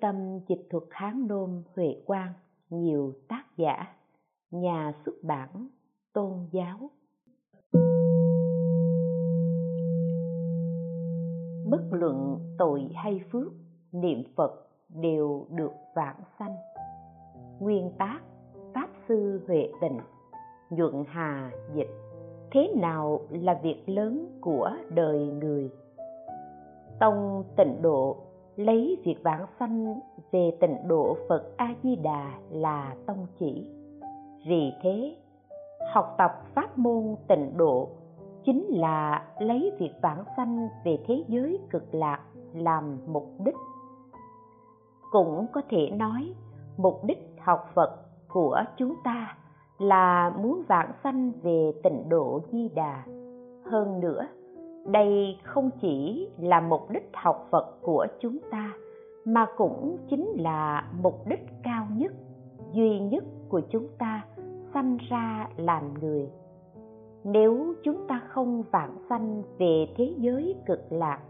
tâm dịch thuật hán nôm huệ quang, nhiều tác giả, nhà xuất bản, tôn giáo. Bất luận tội hay phước, niệm phật đều được vãng sanh. Nguyên tác, pháp sư huệ tịnh, nhuận hà dịch. Thế nào là việc lớn của đời người? Tông tịnh độ lấy việc vãng sanh về tịnh độ phật a di đà là tông chỉ. Vì thế, học tập pháp môn tịnh độ chính là lấy việc vãng sanh về thế giới cực lạc làm mục đích. Cũng có thể nói, mục đích học phật của chúng ta là muốn vãng sanh về tịnh độ di đà hơn nữa đây không chỉ là mục đích học phật của chúng ta, mà cũng chính là mục đích cao nhất, duy nhất của chúng ta sanh ra làm người. Nếu chúng ta không vãng sanh về thế giới cực lạc,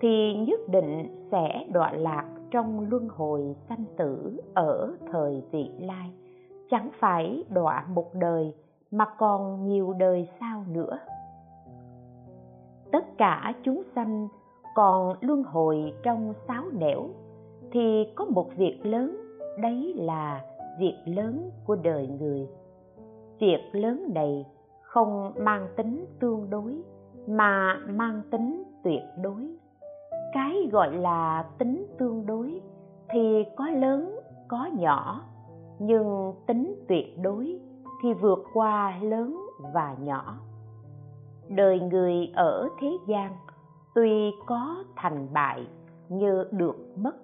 thì nhất định sẽ đọa lạc trong luân hồi sanh tử ở thời vị lai. Chẳng phải đọa một đời mà còn nhiều đời sau nữa tất cả chúng sanh còn luân hồi trong sáu nẻo, thì có một việc lớn, đấy là việc lớn của đời người. Việc lớn này không mang tính tương đối, mà mang tính tuyệt đối. Cái gọi là tính tương đối thì có lớn, có nhỏ, nhưng tính tuyệt đối thì vượt qua lớn và nhỏ đời người ở thế gian, tuy có thành bại như được mất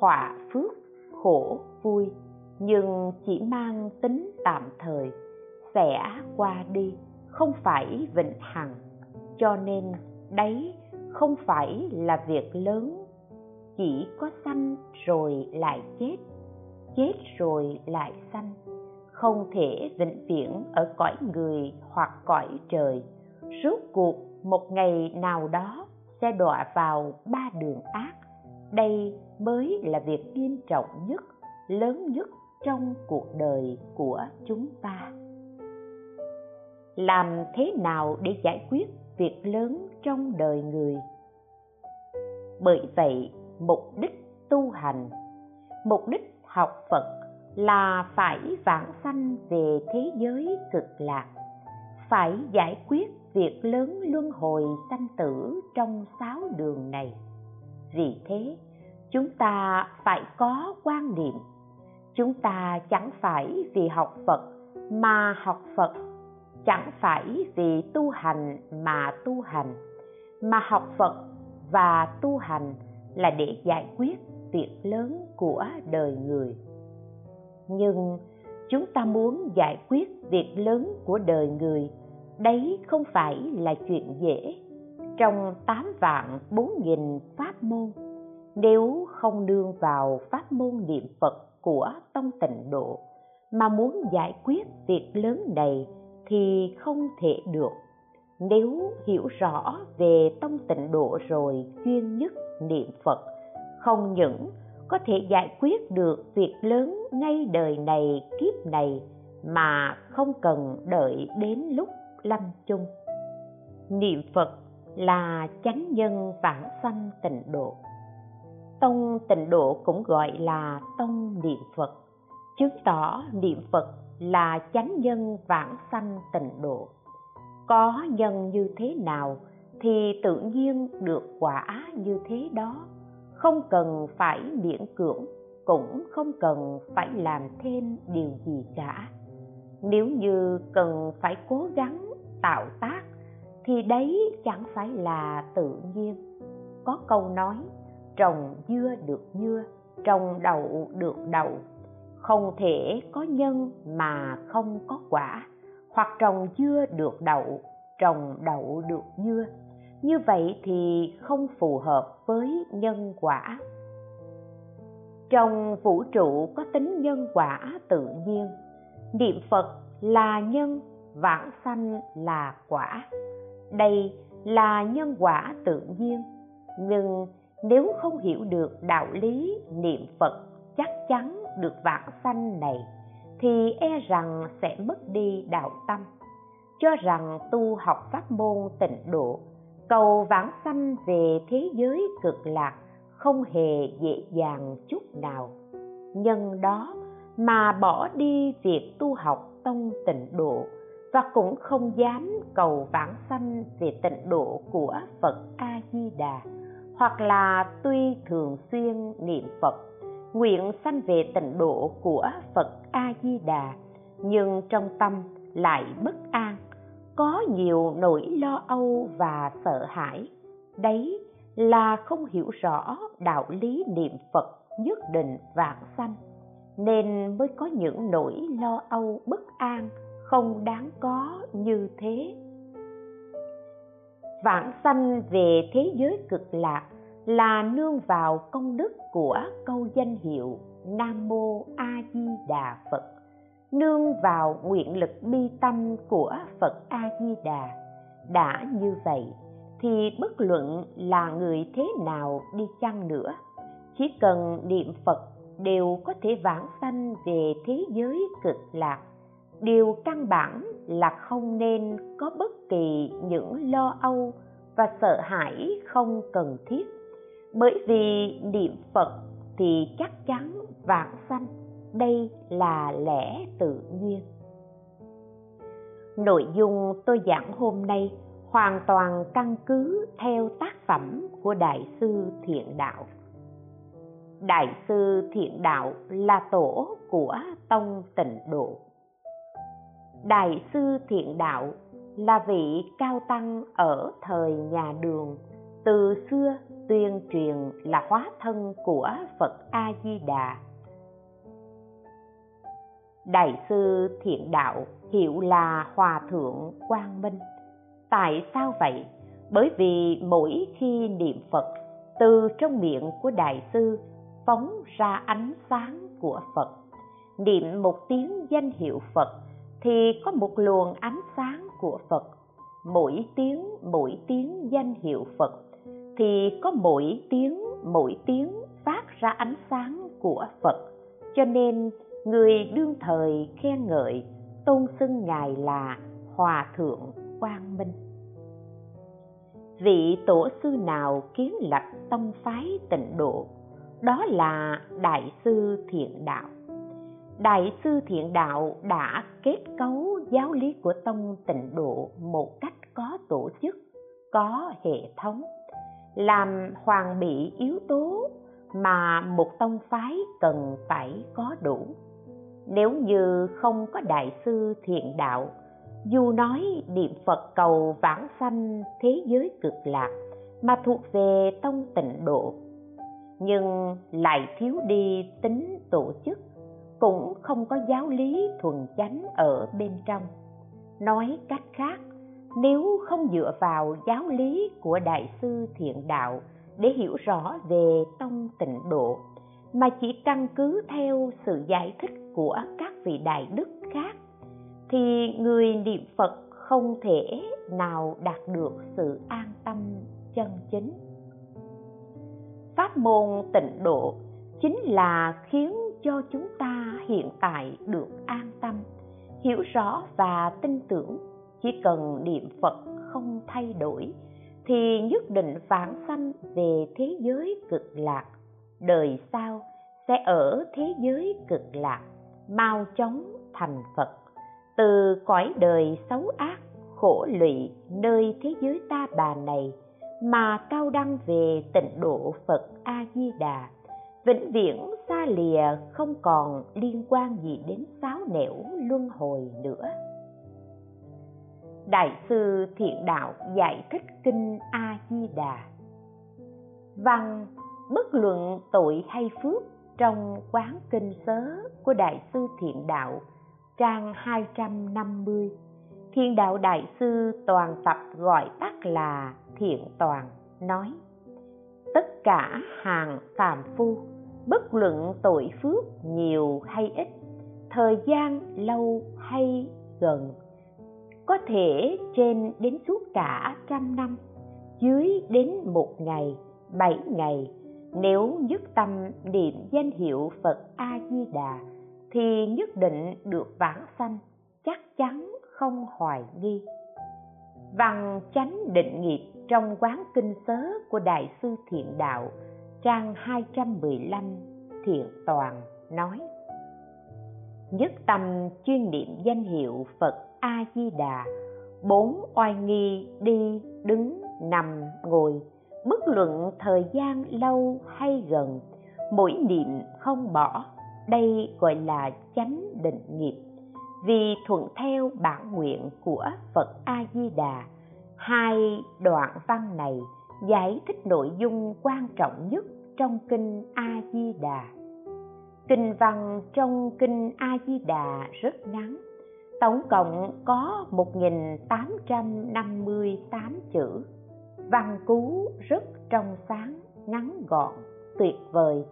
họa phước, khổ vui, nhưng chỉ mang tính tạm thời, sẽ qua đi, không phải vĩnh hằng. Cho nên đấy không phải là việc lớn, chỉ có sanh rồi lại chết chết rồi lại sanh, không thể vĩnh viễn ở cõi người hoặc cõi trời rốt cuộc một ngày nào đó sẽ đọa vào ba đường ác. Đây mới là việc nghiêm trọng nhất, lớn nhất trong cuộc đời của chúng ta. Làm thế nào để giải quyết việc lớn trong đời người? Bởi vậy, mục đích tu hành, mục đích học phật là phải vãng sanh về thế giới cực lạc phải giải quyết việc lớn luân hồi sanh tử trong sáu đường này. Vì thế, chúng ta phải có quan niệm. Chúng ta chẳng phải vì học phật mà học phật. Chẳng phải vì tu hành mà tu hành. Mà học phật và tu hành là để giải quyết việc lớn của đời người. Nhưng chúng ta muốn giải quyết việc lớn của đời người. Đấy không phải là chuyện dễ. Trong tám vạn bốn nghìn pháp môn, nếu không đương vào pháp môn niệm phật của tông tịnh độ, mà muốn giải quyết việc lớn này thì không thể được. Nếu hiểu rõ về tông tịnh độ rồi, chuyên nhất niệm phật, không những có thể giải quyết được việc lớn ngay đời này, kiếp này mà không cần đợi đến lúc lâm chung. Niệm phật là chánh nhân vãng sanh tịnh độ. Tông tịnh độ cũng gọi là tông niệm phật. Chứng tỏ niệm phật là chánh nhân vãng sanh tịnh độ. Có nhân như thế nào thì tự nhiên được quả như thế đó không cần phải miễn cưỡng, cũng không cần phải làm thêm điều gì cả. Nếu như cần phải cố gắng, tạo tác, thì đấy chẳng phải là tự nhiên. Có câu nói, trồng dưa được dưa, trồng đậu được đậu. Không thể có nhân mà không có quả. Hoặc trồng dưa được đậu, trồng đậu được dưa như vậy thì không phù hợp với nhân quả. Trong vũ trụ có tính nhân quả tự nhiên, niệm phật là nhân, vãng sanh là quả. Đây là nhân quả tự nhiên, nhưng nếu không hiểu được đạo lý niệm phật chắc chắn được vãng sanh này, thì e rằng sẽ mất đi đạo tâm. Cho rằng tu học pháp môn tịnh độ cầu vãng sanh về thế giới cực lạc không hề dễ dàng chút nào. Nhân đó mà bỏ đi việc tu học tông tịnh độ và cũng không dám cầu vãng sanh về tịnh độ của Phật A Di Đà hoặc là tuy thường xuyên niệm Phật, nguyện sanh về tịnh độ của Phật A Di Đà nhưng trong tâm lại bất an có nhiều nỗi lo âu và sợ hãi. Đấy là không hiểu rõ đạo lý niệm phật nhất định vạn sanh, nên mới có những nỗi lo âu bất an không đáng có như thế. Vãng sanh về thế giới cực lạc là nương vào công đức của câu danh hiệu nam mô a di đà phật nương vào nguyện lực bi tâm của phật a di đà đã như vậy, thì bất luận là người thế nào đi chăng nữa, chỉ cần niệm phật đều có thể vãng sanh về thế giới cực lạc. Điều căn bản là không nên có bất kỳ những lo âu và sợ hãi không cần thiết. Bởi vì niệm phật thì chắc chắn vãng sanh đây là lẽ tự nhiên. Nội dung tôi giảng hôm nay hoàn toàn căn cứ theo tác phẩm của đại sư thiện đạo. Đại sư thiện đạo là tổ của tông tịnh độ. Đại sư thiện đạo là vị cao tăng ở thời nhà đường, từ xưa tuyên truyền là hóa thân của phật a di đà đại sư thiện đạo hiệu là hòa thượng quang minh. Tại sao vậy? Bởi vì mỗi khi niệm phật, từ trong miệng của đại sư phóng ra ánh sáng của phật. Niệm một tiếng danh hiệu phật thì có một luồng ánh sáng của phật. Mỗi tiếng mỗi tiếng danh hiệu phật thì có mỗi tiếng mỗi tiếng phát ra ánh sáng của phật. Cho nên người đương thời khen ngợi, tôn xưng ngài là hòa thượng quang minh. Vị tổ sư nào kiến lập tông phái tịnh độ? Đó là đại sư thiện đạo. Đại sư thiện đạo đã kết cấu giáo lý của tông tịnh độ một cách có tổ chức, có hệ thống, làm hoàn bị yếu tố mà một tông phái cần phải có đủ nếu như không có đại sư thiện đạo, dù nói niệm phật cầu vãng sanh thế giới cực lạc mà thuộc về tông tịnh độ, nhưng lại thiếu đi tính tổ chức, cũng không có giáo lý thuần chánh ở bên trong. Nói cách khác, nếu không dựa vào giáo lý của đại sư thiện đạo để hiểu rõ về tông tịnh độ, mà chỉ căn cứ theo sự giải thích của các vị đại đức khác, thì người niệm phật không thể nào đạt được sự an tâm chân chính. Pháp môn tịnh độ chính là khiến cho chúng ta hiện tại được an tâm, hiểu rõ và tin tưởng. Chỉ cần niệm phật không thay đổi, thì nhất định vãng sanh về thế giới cực lạc. Đời sau sẽ ở thế giới cực lạc mau chóng thành phật. Từ cõi đời xấu ác, khổ lụy nơi thế giới ta bà này, mà cao đăng về tịnh độ phật a di đà vĩnh viễn xa lìa, không còn liên quan gì đến sáo nẻo luân hồi nữa. Đại sư thiện đạo giải thích kinh a di đà văn, bất luận tội hay phước trong quán kinh sớ của đại sư thiện đạo, trang 250 Thiên đạo đại sư toàn tập gọi tắt là thiện toàn, nói, tất cả hàng phàm phu, bất luận tội phước nhiều hay ít, thời gian lâu hay gần, có thể trên đến suốt cả trăm năm, dưới đến một ngày, bảy ngày nếu nhất tâm niệm danh hiệu phật a di đà thì nhất định được vãng sanh, chắc chắn không hoài nghi. Văn chánh định nghiệp trong quán kinh sớ của đại sư thiện đạo, trang 215 thiện toàn nói, nhất tâm chuyên niệm danh hiệu phật a di đà bốn oai nghi đi đứng nằm ngồi bất luận thời gian lâu hay gần, mỗi niệm không bỏ. Đây gọi là chánh định nghiệp. Vì thuận theo bản nguyện của phật a di đà hai đoạn văn này giải thích nội dung quan trọng nhất trong kinh a di đà kinh văn trong kinh a di đà rất ngắn, tổng cộng có 1858 chữ văn cú rất trong sáng, ngắn gọn, tuyệt vời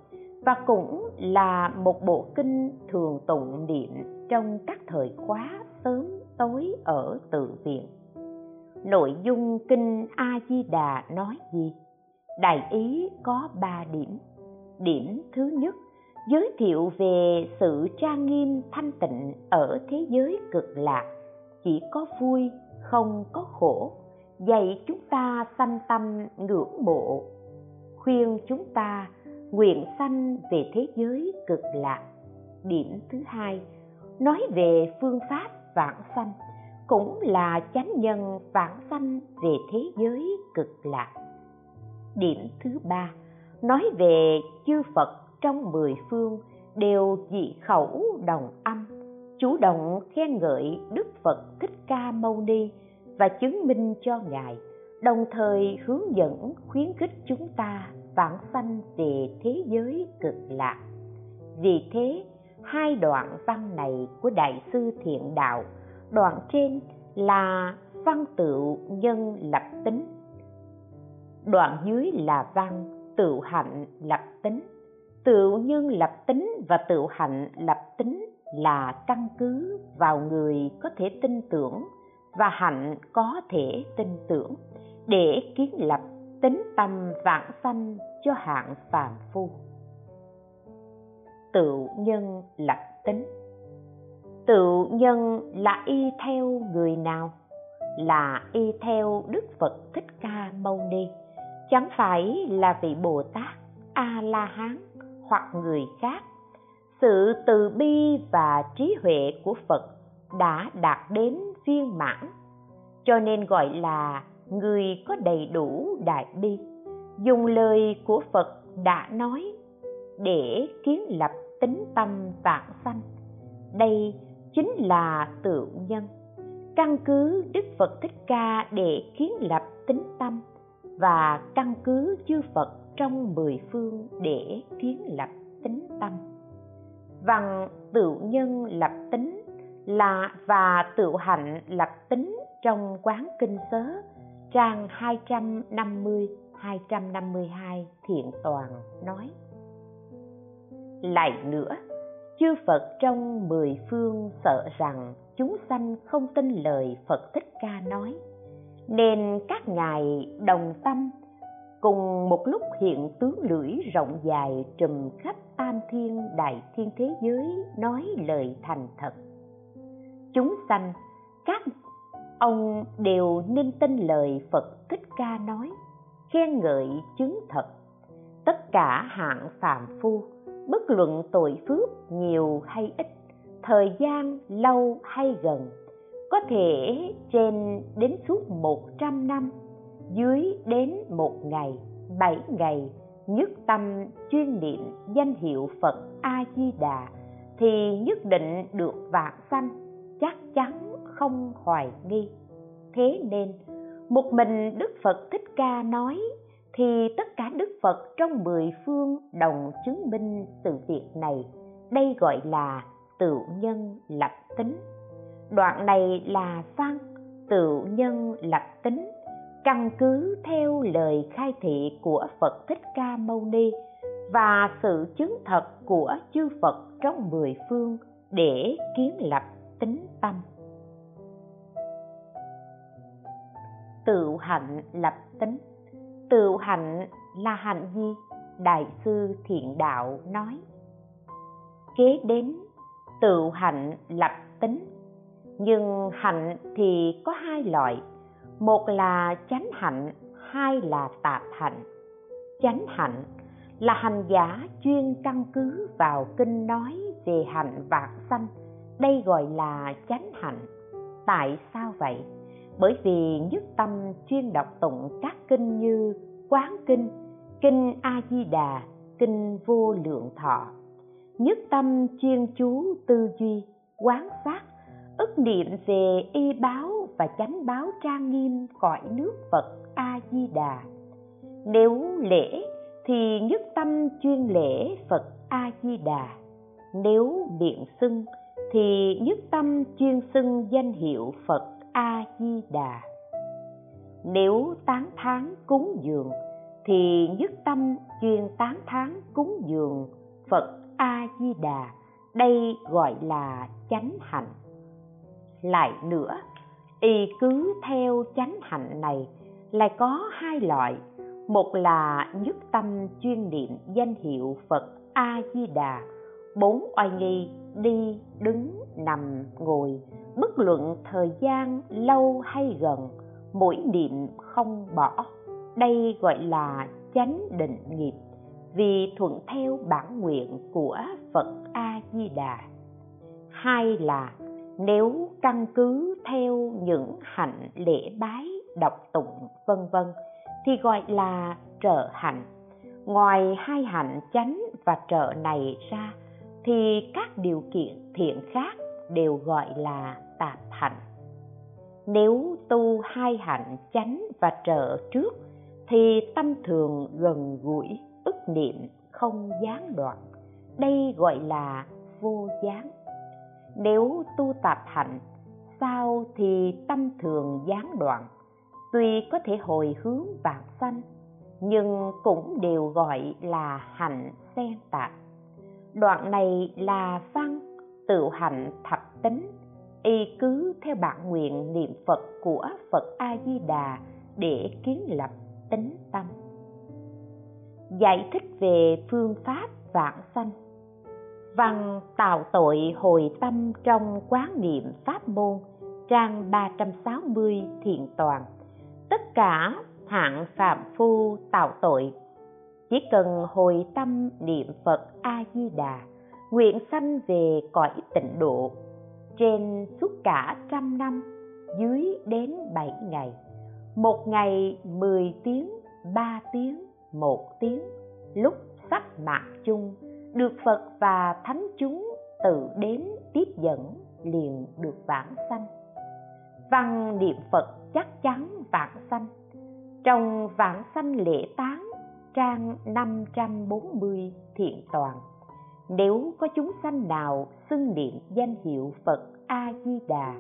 và cũng là một bộ kinh thường tụng niệm trong các thời khóa sớm tối ở tự viện. Nội dung kinh a di đà nói gì? Đại ý có ba điểm. Điểm thứ nhất, giới thiệu về sự trang nghiêm thanh tịnh ở thế giới cực lạc. Chỉ có vui, không có khổ dạy chúng ta sanh tâm ngưỡng mộ. Khuyên chúng ta nguyện sanh về thế giới cực lạc. Điểm thứ hai, nói về phương pháp vãng sanh cũng là chánh nhân vãng sanh về thế giới cực lạc. Điểm thứ ba, nói về chư phật trong mười phương đều dị khẩu đồng âm, chủ động khen ngợi đức phật thích ca mâu ni và chứng minh cho ngài, đồng thời hướng dẫn, khuyến khích chúng ta vãng sanh về thế giới cực lạc. Vì thế, hai đoạn văn này của đại sư thiện đạo, đoạn trên là văn tự nhân lập tính, đoạn dưới là văn tự hạnh lập tính. Tự nhân lập tính và tự hạnh lập tính là căn cứ vào người có thể tin tưởng và hạnh có thể tin tưởng, để kiến lập tính tâm vãng sanh cho hạng phàm phu. Tự nhân lập tính. Tự nhân là y theo người nào? Là y theo đức phật thích ca mâu ni. Chẳng phải là vị bồ tát a la hán hoặc người khác. Sự từ bi và trí huệ của phật đã đạt đến viên mãn, cho nên gọi là người có đầy đủ đại bi. Dùng lời của phật đã nói, để kiến lập tính tâm vạn sanh. Đây chính là tự nhân. Căn cứ đức phật thích ca để kiến lập tính tâm và căn cứ chư phật trong mười phương để kiến lập tính tâm. Văn tự nhân lập tính là và tự hạnh lập tính trong quán kinh sớ, trang 250 252 thiện toàn nói. Lại nữa, chư phật trong mười phương sợ rằng chúng sanh không tin lời phật thích ca nói. Nên các ngài đồng tâm, cùng một lúc hiện tướng lưỡi rộng dài trùm khắp tam thiên đại thiên thế giới nói lời thành thật chúng sanh, các ông đều nên tin lời phật thích ca nói, khen ngợi chứng thật. Tất cả hạng phàm phu, bất luận tội phước nhiều hay ít, thời gian lâu hay gần, có thể trên đến suốt một trăm năm, dưới đến một ngày, bảy ngày, nhất tâm chuyên niệm danh hiệu phật a di đà, thì nhất định được vạn sanh chắc chắn không hoài nghi. Thế nên, một mình đức phật thích ca nói, thì tất cả đức phật trong mười phương đồng chứng minh sự việc này. Đây gọi là tự nhân lập tính. Đoạn này là văn, tự nhân lập tính, căn cứ theo lời khai thị của phật thích ca mâu ni và sự chứng thật của chư phật trong mười phương để kiến lập tính tâm. Tự hạnh lập tính. Tự hạnh là hạnh gì? Đại sư thiện đạo nói. Kế đến, tự hạnh lập tính. Nhưng hạnh thì có hai loại. Một là chánh hạnh, hai là tạp hạnh. Chánh hạnh là hành giả chuyên căn cứ vào kinh nói về hạnh vạn sanh đây gọi là chánh hạnh. Tại sao vậy? Bởi vì nhất tâm chuyên đọc tụng các kinh như quán kinh kinh a di đà kinh vô lượng thọ. Nhất tâm chuyên chú tư duy, quán sát, ức niệm về y báo và chánh báo trang nghiêm cõi nước phật a di đà nếu lễ thì nhất tâm chuyên lễ phật a di đà nếu miệng xưng thì nhất tâm chuyên xưng danh hiệu phật a di đà nếu tán thán cúng dường, thì nhất tâm chuyên tán thán cúng dường phật a di đà đây gọi là chánh hạnh. Lại nữa, y cứ theo chánh hạnh này lại có hai loại. Một là nhất tâm chuyên niệm danh hiệu phật a di đà bốn oai nghi đi, đứng, nằm, ngồi. Bất luận thời gian lâu hay gần, mỗi niệm không bỏ. Đây gọi là chánh định nghiệp, vì thuận theo bản nguyện của phật a di đà hai là, nếu căn cứ theo những hạnh lễ bái, đọc tụng, vân vân, thì gọi là trợ hạnh. Ngoài hai hạnh chánh và trợ này ra thì các điều kiện thiện khác đều gọi là tạp hạnh nếu tu hai hạnh chánh và trợ trước, thì tâm thường gần gũi, ức niệm, không gián đoạn. Đây gọi là vô gián. Nếu tu tạp hạnh, sao thì tâm thường gián đoạn? Tuy có thể hồi hướng vạn sanh, nhưng cũng đều gọi là hạnh xen tạp đoạn này là văn tự hạnh thập tính, y cứ theo bản nguyện niệm phật của phật a di đà để kiến lập tính tâm. Giải thích về phương pháp vạn sanh. Văn tạo tội hồi tâm trong quán niệm pháp môn, trang 360 thiện toàn. Tất cả hạng phạm phu tạo tội chỉ cần hồi tâm niệm phật a di đà nguyện sanh về cõi tịnh độ. Trên suốt cả trăm năm, dưới đến bảy ngày, một ngày mười tiếng, ba tiếng, một tiếng, lúc sắp mạng chung, được phật và thánh chúng tự đến tiếp dẫn liền được vãng sanh. Văn niệm phật chắc chắn vãng sanh. Trong vãng sanh lễ tán trang 540 thiện toàn. Nếu có chúng sanh nào xưng niệm danh hiệu Phật A Di Đà,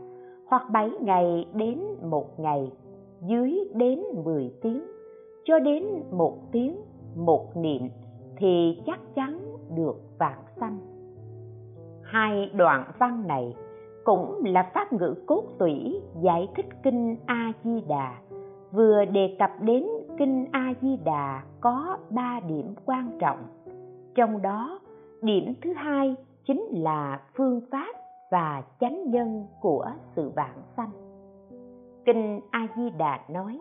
hoặc bảy ngày đến một ngày, dưới đến mười tiếng, cho đến một tiếng, một niệm, thì chắc chắn được vạn sanh. Hai đoạn văn này cũng là pháp ngữ cốt tủy giải thích kinh a di đà, vừa đề cập đến kinh a di đà có ba điểm quan trọng. Trong đó, điểm thứ hai chính là phương pháp và chánh nhân của sự vãng sanh. Kinh a di đà nói,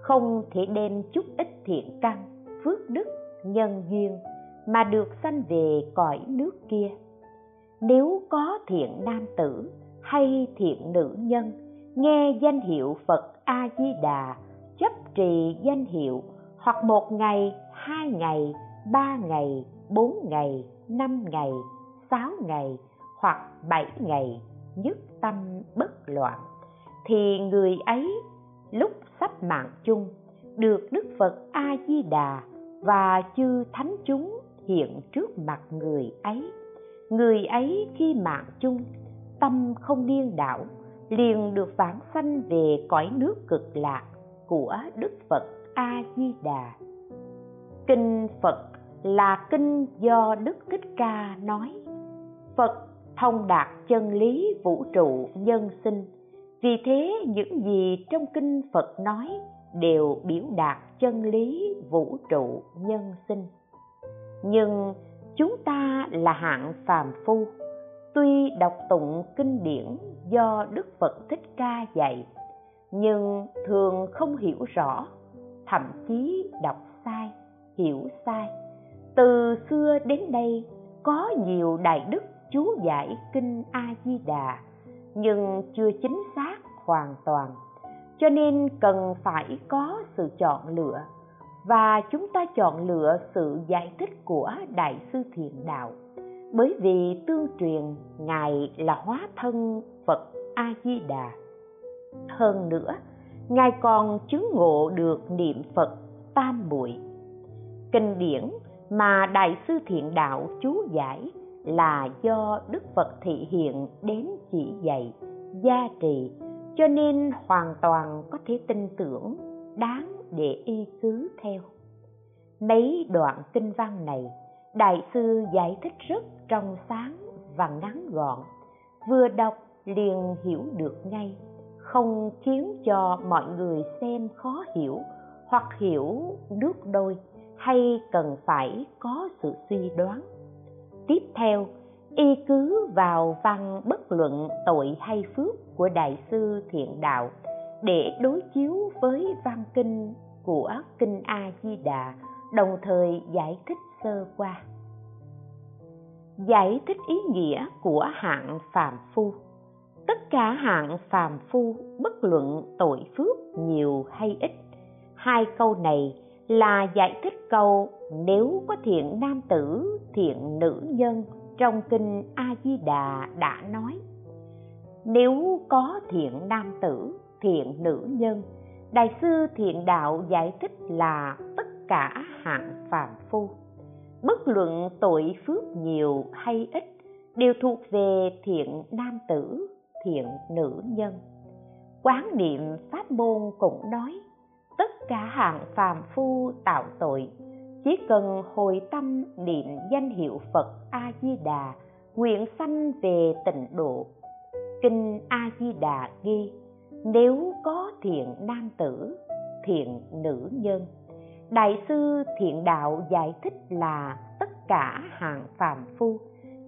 không thể đem chút ít thiện căn, phước đức, nhân duyên mà được sanh về cõi nước kia. Nếu có thiện nam tử hay thiện nữ nhân, nghe danh hiệu phật a di đà trì danh hiệu, hoặc một ngày, hai ngày, ba ngày, bốn ngày, năm ngày, sáu ngày, hoặc bảy ngày, nhất tâm bất loạn, thì người ấy lúc sắp mạng chung, được đức phật a di đà và chư thánh chúng hiện trước mặt người ấy. Người ấy khi mạng chung, tâm không điên đảo, liền được vãng sanh về cõi nước cực lạc của đức phật a di đà kinh phật là kinh do đức thích ca nói. Phật thông đạt chân lý vũ trụ nhân sinh. Vì thế, những gì trong kinh phật nói đều biểu đạt chân lý vũ trụ nhân sinh. Nhưng chúng ta là hạng phàm phu. Tuy đọc tụng kinh điển do đức phật thích ca dạy nhưng thường không hiểu rõ, thậm chí đọc sai, hiểu sai. Từ xưa đến đây có nhiều đại đức chú giải kinh a di đà nhưng chưa chính xác hoàn toàn. Cho nên cần phải có sự chọn lựa, và chúng ta chọn lựa sự giải thích của đại sư thiện đạo. Bởi vì tương truyền ngài là hóa thân phật a di đà hơn nữa, ngài còn chứng ngộ được niệm phật tam muội. Kinh điển mà đại sư thiện đạo chú giải là do đức phật thị hiện đến chỉ dạy, gia trì, cho nên hoàn toàn có thể tin tưởng, đáng để y cứ theo. Mấy đoạn kinh văn này, đại sư giải thích rất trong sáng và ngắn gọn, vừa đọc liền hiểu được ngay không khiến cho mọi người xem khó hiểu hoặc hiểu nước đôi hay cần phải có sự suy đoán. Tiếp theo, y cứ vào văn bất luận tội hay phước của đại sư thiện đạo để đối chiếu với văn kinh của kinh a di đà đồng thời giải thích sơ qua. Giải thích ý nghĩa của hạng phàm phu tất cả hạng phàm phu bất luận tội phước nhiều hay ít. Hai câu này là giải thích câu nếu có thiện nam tử, thiện nữ nhân trong kinh a di đà đã nói. Nếu có thiện nam tử, thiện nữ nhân, đại sư thiện đạo giải thích là tất cả hạng phàm phu, bất luận tội phước nhiều hay ít, đều thuộc về thiện nam tử thiện nữ nhân. Quán niệm pháp môn cũng nói, tất cả hạng phàm phu tạo tội, chỉ cần hồi tâm niệm danh hiệu phật a di đà nguyện sanh về tịnh độ. Kinh a di đà ghi, nếu có thiện nam tử, thiện nữ nhân. Đại sư thiện đạo giải thích là tất cả hạng phàm phu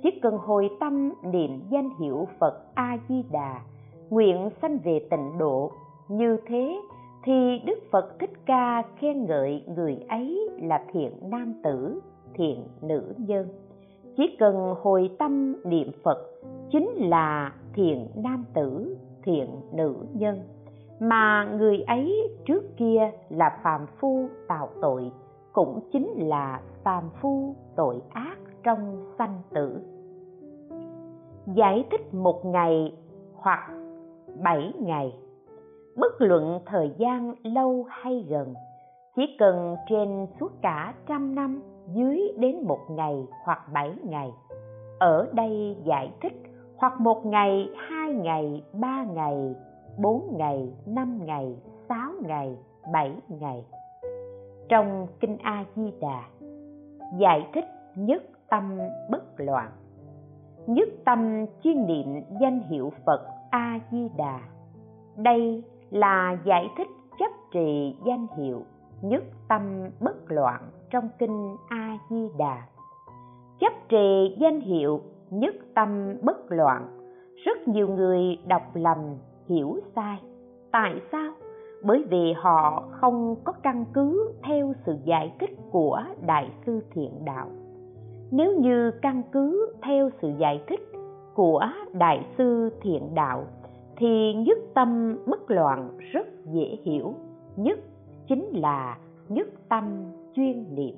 chỉ cần hồi tâm niệm danh hiệu phật a di đà nguyện sanh về tịnh độ. Như thế thì đức phật thích ca khen ngợi người ấy là thiện nam tử, thiện nữ nhân. Chỉ cần hồi tâm niệm phật chính là thiện nam tử, thiện nữ nhân. Mà người ấy trước kia là phàm phu tạo tội, cũng chính là phàm phu tội ác trong sanh tử giải thích một ngày hoặc bảy ngày. Bất luận thời gian lâu hay gần, chỉ cần trên suốt cả trăm năm dưới đến một ngày hoặc bảy ngày. Ở đây giải thích hoặc một ngày, hai ngày, ba ngày, bốn ngày, năm ngày, sáu ngày, bảy ngày. Trong kinh a di đà, giải thích nhất tâm bất loạn nhất tâm chuyên niệm danh hiệu phật a di đà đây là giải thích chấp trì danh hiệu nhất tâm bất loạn trong kinh a di đà chấp trì danh hiệu nhất tâm bất loạn, rất nhiều người đọc lầm, hiểu sai. Tại sao? Bởi vì họ không có căn cứ theo sự giải thích của đại sư thiện đạo nếu như căn cứ theo sự giải thích của đại sư thiện đạo, thì nhất tâm bất loạn rất dễ hiểu. Nhất chính là nhất tâm chuyên niệm.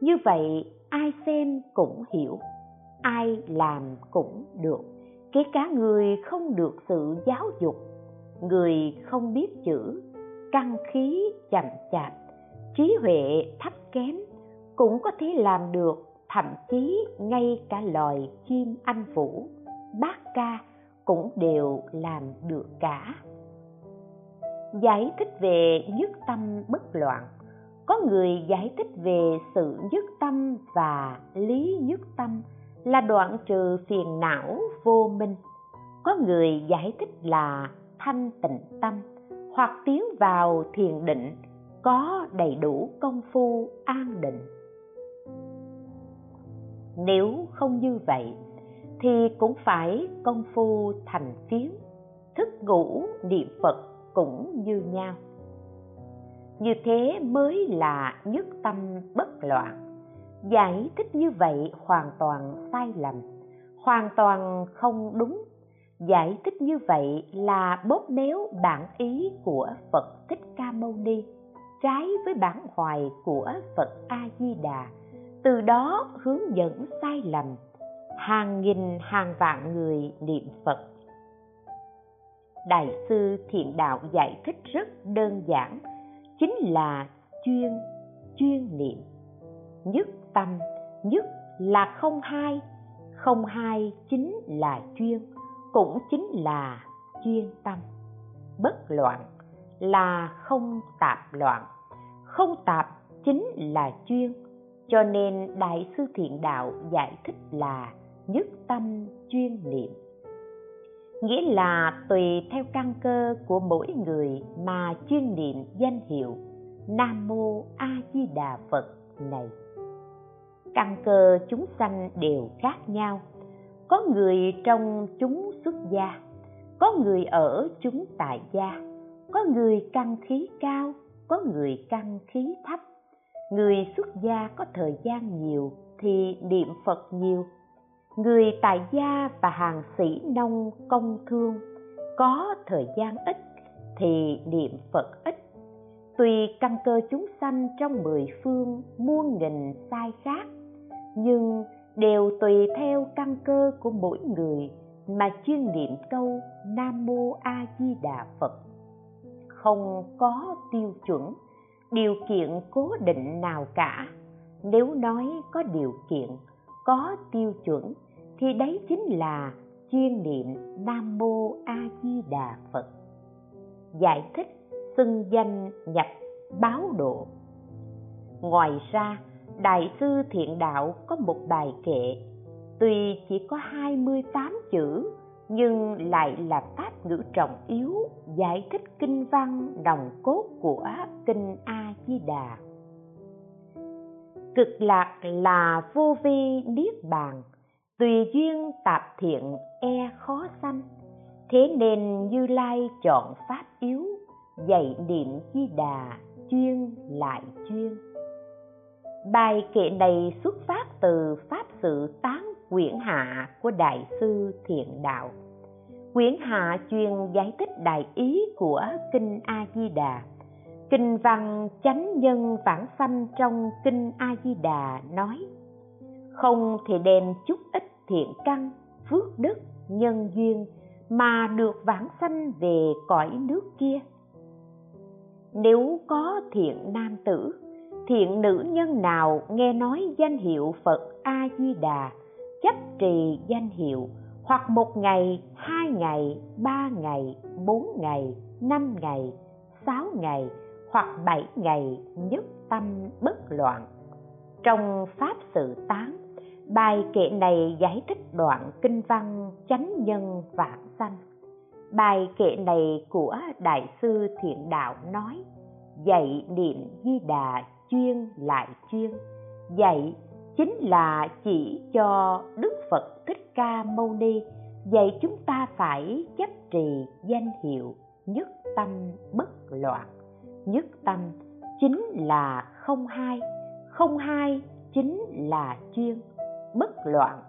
Như vậy, ai xem cũng hiểu, ai làm cũng được. Kể cả người không được sự giáo dục, người không biết chữ, căn khí chậm chạp, trí huệ thấp kém cũng có thể làm được thậm chí ngay cả loài chim anh vũ bát ca cũng đều làm được cả. Giải thích về nhất tâm bất loạn. Có người giải thích về sự nhất tâm và lý nhất tâm là đoạn trừ phiền não vô minh. Có người giải thích là thanh tịnh tâm hoặc tiến vào thiền định, có đầy đủ công phu an định nếu không như vậy, thì cũng phải công phu thành phiến thức ngủ niệm phật cũng như nhau. Như thế mới là nhất tâm bất loạn. Giải thích như vậy hoàn toàn sai lầm, hoàn toàn không đúng. Giải thích như vậy là bóp méo bản ý của phật thích ca mâu ni, trái với bản hoài của phật a di đà từ đó hướng dẫn sai lầm. Hàng nghìn, hàng vạn người niệm phật. Đại sư thiện đạo giải thích rất đơn giản, chính là chuyên chuyên niệm. Nhất tâm, nhất là không hai không hai chính là chuyên, cũng chính là chuyên tâm. Bất loạn là không tạp loạn, không tạp chính là chuyên cho nên đại sư thiện đạo giải thích là nhất tâm chuyên niệm. Nghĩa là tùy theo căn cơ của mỗi người mà chuyên niệm danh hiệu nam mô a di đà phật này. Căn cơ chúng sanh đều khác nhau. Có người trong chúng xuất gia, có người ở chúng tại gia, có người căn khí cao, có người căn khí thấp người xuất gia có thời gian nhiều thì niệm phật nhiều. Người tại gia và hàng sĩ nông công thương có thời gian ít thì niệm phật ít. Tùy căn cơ chúng sanh trong mười phương muôn nghìn sai khác, nhưng đều tùy theo căn cơ của mỗi người mà chuyên niệm câu nam mô a di đà phật. Không có tiêu chuẩn điều kiện cố định nào cả. Nếu nói có điều kiện, có tiêu chuẩn, thì đấy chính là chuyên niệm nam mô a di đà phật. Giải thích xưng danh nhập báo độ. Ngoài ra, đại sư thiện đạo có một bài kệ, tuy chỉ có 28 chữ nhưng lại là pháp ngữ trọng yếu, giải thích kinh văn đồng cốt của kinh a di đà cực lạc là vô vi niết bàn, tùy duyên tạp thiện e khó sanh. Thế nên như lai chọn pháp yếu, dạy niệm di đà chuyên lại chuyên. Bài kệ này xuất phát từ pháp sự tán quyển hạ của đại sư thiện đạo. Quyển hạ chuyên giải thích đại ý của kinh a di đà kinh văn chánh nhân vãng sanh trong kinh a di đà nói, không thì đem chút ít thiện căn, phước đức, nhân duyên mà được vãng sanh về cõi nước kia. Nếu có thiện nam tử, thiện nữ nhân nào nghe nói danh hiệu phật a di đà chấp trì danh hiệu, hoặc một ngày, hai ngày, ba ngày, bốn ngày, năm ngày, sáu ngày, hoặc bảy ngày, nhất tâm bất loạn. Trong pháp sự tán, bài kệ này giải thích đoạn kinh văn chánh nhân vạn sanh. Bài kệ này của đại sư thiện đạo nói, dạy niệm di đà chuyên lại chuyên, dạy chính là chỉ cho đức phật thích ca mâu ni. Dạy chúng ta phải chấp trì danh hiệu nhất tâm bất loạn. Nhất tâm chính là không hai không hai chính là chuyên bất loạn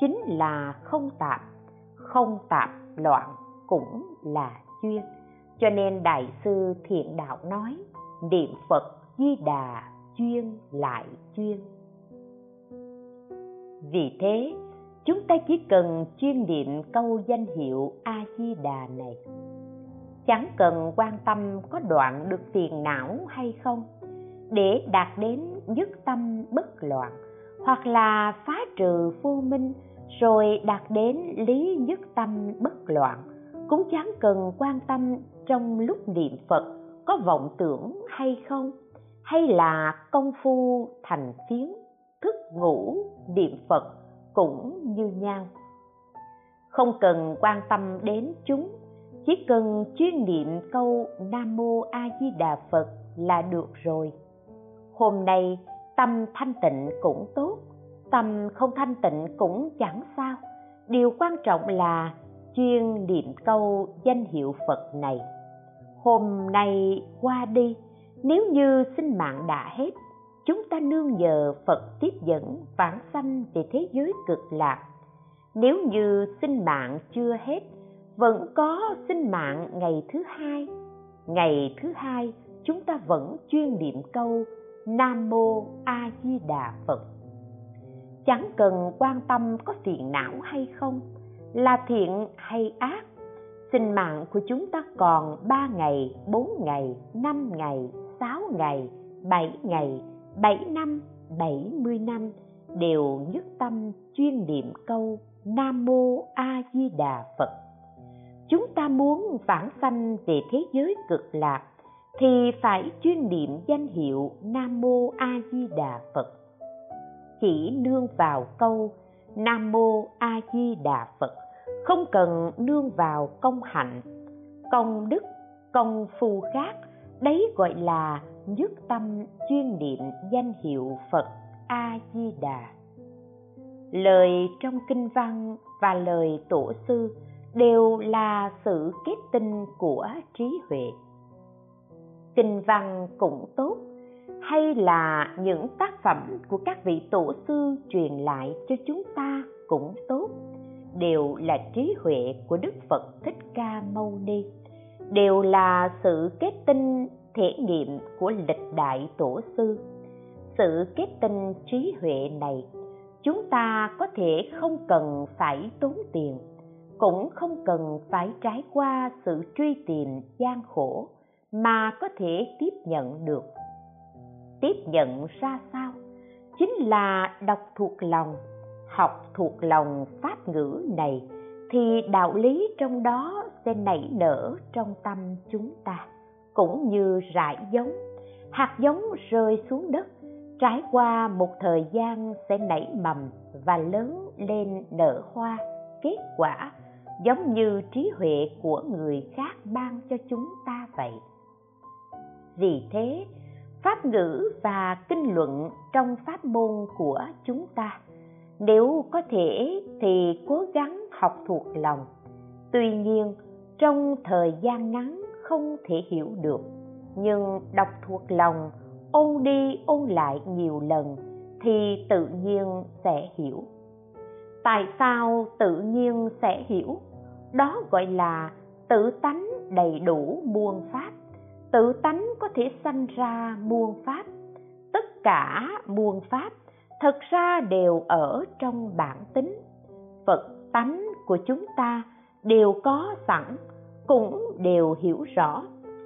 chính là không tạp không tạp loạn cũng là chuyên cho nên đại sư thiện đạo nói, niệm phật di đà chuyên lại chuyên vì thế, chúng ta chỉ cần chuyên niệm câu danh hiệu a di đà này. Chẳng cần quan tâm có đoạn được phiền não hay không, để đạt đến nhất tâm bất loạn, hoặc là phá trừ vô minh, rồi đạt đến lý nhất tâm bất loạn, cũng chẳng cần quan tâm trong lúc niệm phật có vọng tưởng hay không, hay là công phu thành phiến thức ngủ, niệm phật cũng như nhau. Không cần quan tâm đến chúng, chỉ cần chuyên niệm câu nam mô a di đà phật là được rồi. Hôm nay tâm thanh tịnh cũng tốt, tâm không thanh tịnh cũng chẳng sao. Điều quan trọng là chuyên niệm câu danh hiệu phật này. Hôm nay qua đi, nếu như sinh mạng đã hết chúng ta nương nhờ phật tiếp dẫn vãng sanh về thế giới cực lạc. Nếu như sinh mạng chưa hết vẫn có sinh mạng ngày thứ hai. Ngày thứ hai chúng ta vẫn chuyên niệm câu nam mô a di đà phật. Chẳng cần quan tâm có phiền não hay không là thiện hay ác sinh mạng của chúng ta còn 3 ngày, 4 ngày, 5 ngày, 6 ngày, 7 ngày, 7 năm, 70 năm đều nhất tâm chuyên niệm câu Nam Mô A Di Đà Phật. Chúng ta muốn vãng sanh về thế giới cực lạc thì phải chuyên niệm danh hiệu Nam Mô A Di Đà Phật. Chỉ nương vào câu Nam Mô A Di Đà Phật, không cần nương vào công hạnh, công đức, công phu khác, đấy gọi là nhất tâm chuyên niệm danh hiệu Phật A Di Đà. Lời trong kinh văn và lời tổ sư đều là sự kết tinh của trí huệ. Kinh văn cũng tốt, hay là những tác phẩm của các vị tổ sư truyền lại cho chúng ta cũng tốt, đều là trí huệ của Đức Phật Thích Ca Mâu Ni, đều là sự kết tinh thể nghiệm của lịch đại tổ sư. Sự kết tinh trí huệ này, chúng ta có thể không cần phải tốn tiền, cũng không cần phải trải qua sự truy tìm gian khổ mà có thể tiếp nhận được. Tiếp nhận ra sao? Chính là đọc thuộc lòng, học thuộc lòng pháp ngữ này thì đạo lý trong đó sẽ nảy nở trong tâm chúng ta cũng như rải giống. Hạt giống rơi xuống đất, trải qua một thời gian sẽ nảy mầm và lớn lên nở hoa. Kết quả, giống như trí huệ của người khác ban cho chúng ta vậy. Vì thế, pháp ngữ và kinh luận trong pháp môn của chúng ta, nếu có thể thì cố gắng học thuộc lòng. Tuy nhiên, trong thời gian ngắn không thể hiểu được. Nhưng đọc thuộc lòng, ôn đi ôn lại nhiều lần thì tự nhiên sẽ hiểu. Tại sao tự nhiên sẽ hiểu? Đó gọi là tự tánh đầy đủ muôn pháp. Tự tánh có thể sanh ra muôn pháp. Tất cả muôn pháp thật ra đều ở trong bản tính. Phật tánh của chúng ta đều có sẵn cũng đều hiểu rõ.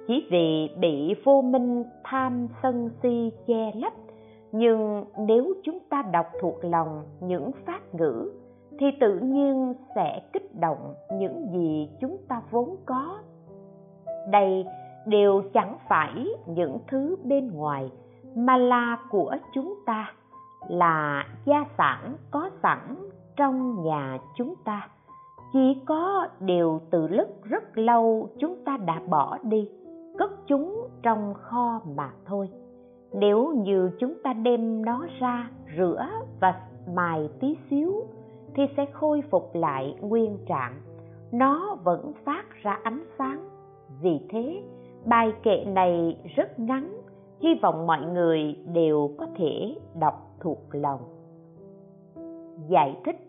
Chỉ vì bị vô minh tham sân si che lấp, nhưng nếu chúng ta đọc thuộc lòng những phát ngữ, thì tự nhiên sẽ kích động những gì chúng ta vốn có. Đây đều chẳng phải những thứ bên ngoài, mà là của chúng ta, là gia sản có sẵn trong nhà chúng ta chỉ có điều từ lúc rất lâu chúng ta đã bỏ đi, cất chúng trong kho mà thôi. Nếu như chúng ta đem nó ra rửa và mài tí xíu, thì sẽ khôi phục lại nguyên trạng. Nó vẫn phát ra ánh sáng. Vì thế, bài kệ này rất ngắn. Hy vọng mọi người đều có thể đọc thuộc lòng. Giải thích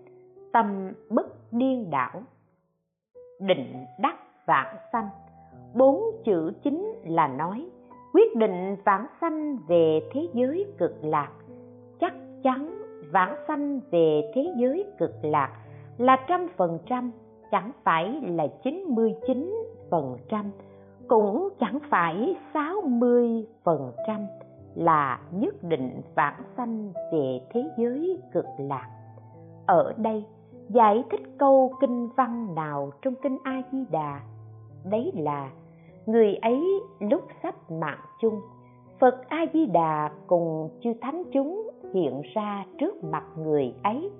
tâm bất điên đảo. Định đắc vãng sanh. Bốn chữ chính là nói, quyết định vãng sanh về thế giới cực lạc. Chắc chắn vãng sanh về thế giới cực lạc là trăm phần trăm, chẳng phải là chín mươi chín phần trăm, cũng chẳng phải sáu mươi phần trăm là nhất định vãng sanh về thế giới cực lạc. Ở đây giải thích câu kinh văn nào trong kinh a di đà đấy là, người ấy lúc sắp mạng chung, phật a di đà cùng chư thánh chúng hiện ra trước mặt người ấy.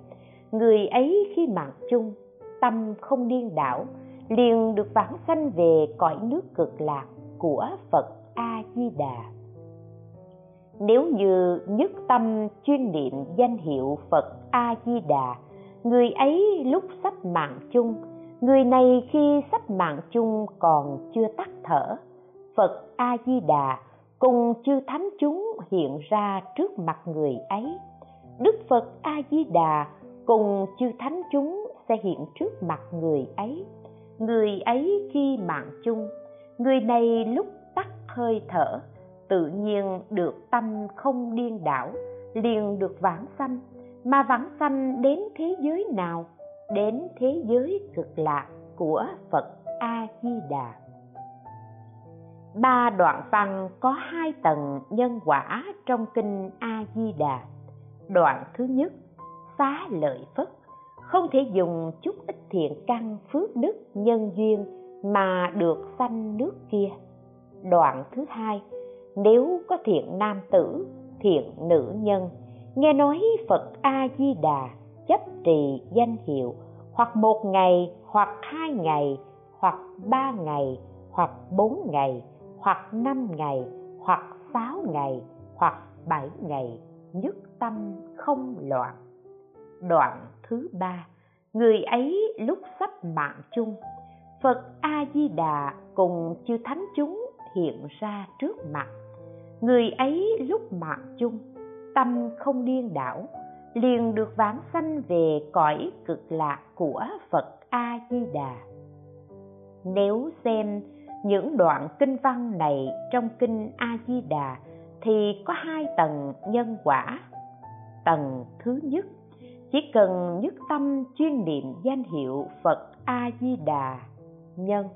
Người ấy khi mạng chung, tâm không điên đảo, liền được vãng sanh về cõi nước cực lạc của phật a di đà nếu như nhất tâm chuyên niệm danh hiệu phật a di đà người ấy lúc sắp mạng chung, người này khi sắp mạng chung còn chưa tắt thở. Phật a di đà cùng chư thánh chúng hiện ra trước mặt người ấy. Đức phật a di đà cùng chư thánh chúng sẽ hiện trước mặt người ấy. Người ấy khi mạng chung, người này lúc tắt hơi thở, tự nhiên được tâm không điên đảo, liền được vãng sanh mà vãng sanh đến thế giới nào, đến thế giới cực lạc của phật a di đà ba đoạn văn có hai tầng nhân quả trong kinh a di đà đoạn thứ nhất, xá lợi phất, không thể dùng chút ít thiện căn phước đức nhân duyên mà được sanh nước kia. Đoạn thứ hai, nếu có thiện nam tử, thiện nữ nhân nghe nói phật a di đà chấp trì danh hiệu hoặc một ngày, hoặc hai ngày, hoặc ba ngày, hoặc bốn ngày, hoặc năm ngày, hoặc sáu ngày, hoặc bảy ngày. Nhất tâm không loạn. Đoạn thứ ba. Người ấy lúc sắp mạng chung. Phật a di đà cùng chư thánh chúng hiện ra trước mặt. Người ấy lúc mạng chung tâm không điên đảo, liền được vãng sanh về cõi cực lạc của phật a di đà nếu xem những đoạn kinh văn này trong kinh a di đà thì có hai tầng nhân quả. Tầng thứ nhất, chỉ cần nhất tâm chuyên niệm danh hiệu phật a di đà nhân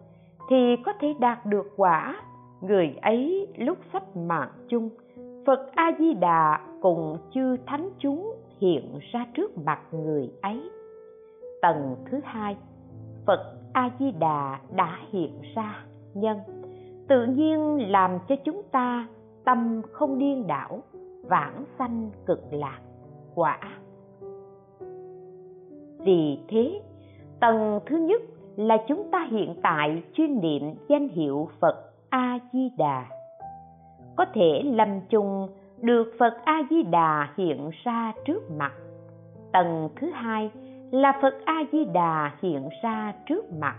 thì có thể đạt được quả. Người ấy lúc sắp mạng chung, phật a di đà cùng chư thánh chúng hiện ra trước mặt người ấy. Tầng thứ hai, phật a di đà đã hiện ra, nhân. Tự nhiên làm cho chúng ta tâm không điên đảo, vãng sanh cực lạc, quả. Vì thế, tầng thứ nhất là chúng ta hiện tại chuyên niệm danh hiệu phật a di đà có thể lâm chung được phật a di đà hiện ra trước mặt. Tầng thứ hai là phật a di đà hiện ra trước mặt.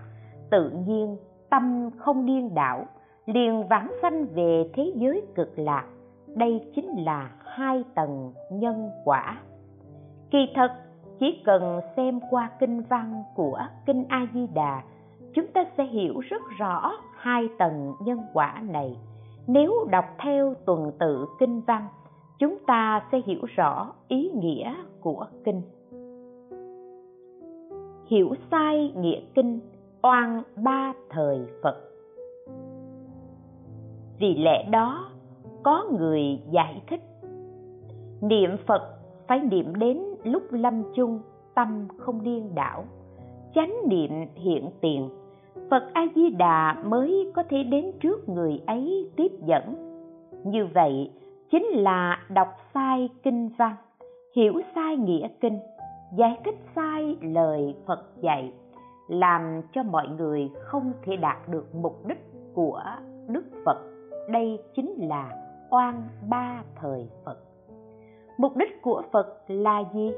Tự nhiên, tâm không điên đảo, liền vãng sanh về thế giới cực lạc. Đây chính là hai tầng nhân quả. Kỳ thật, chỉ cần xem qua kinh văn của kinh a di đà chúng ta sẽ hiểu rất rõ hai tầng nhân quả này nếu đọc theo tuần tự kinh văn, chúng ta sẽ hiểu rõ ý nghĩa của kinh. Hiểu sai nghĩa kinh, oan ba thời phật. Vì lẽ đó, có người giải thích, niệm phật phải niệm đến lúc lâm chung, tâm không điên đảo, chánh niệm hiện tiền phật a di đà mới có thể đến trước người ấy tiếp dẫn. Như vậy, chính là đọc sai kinh văn, hiểu sai nghĩa kinh, giải thích sai lời phật dạy, làm cho mọi người không thể đạt được mục đích của đức phật. Đây chính là oan ba thời phật. Mục đích của phật là gì?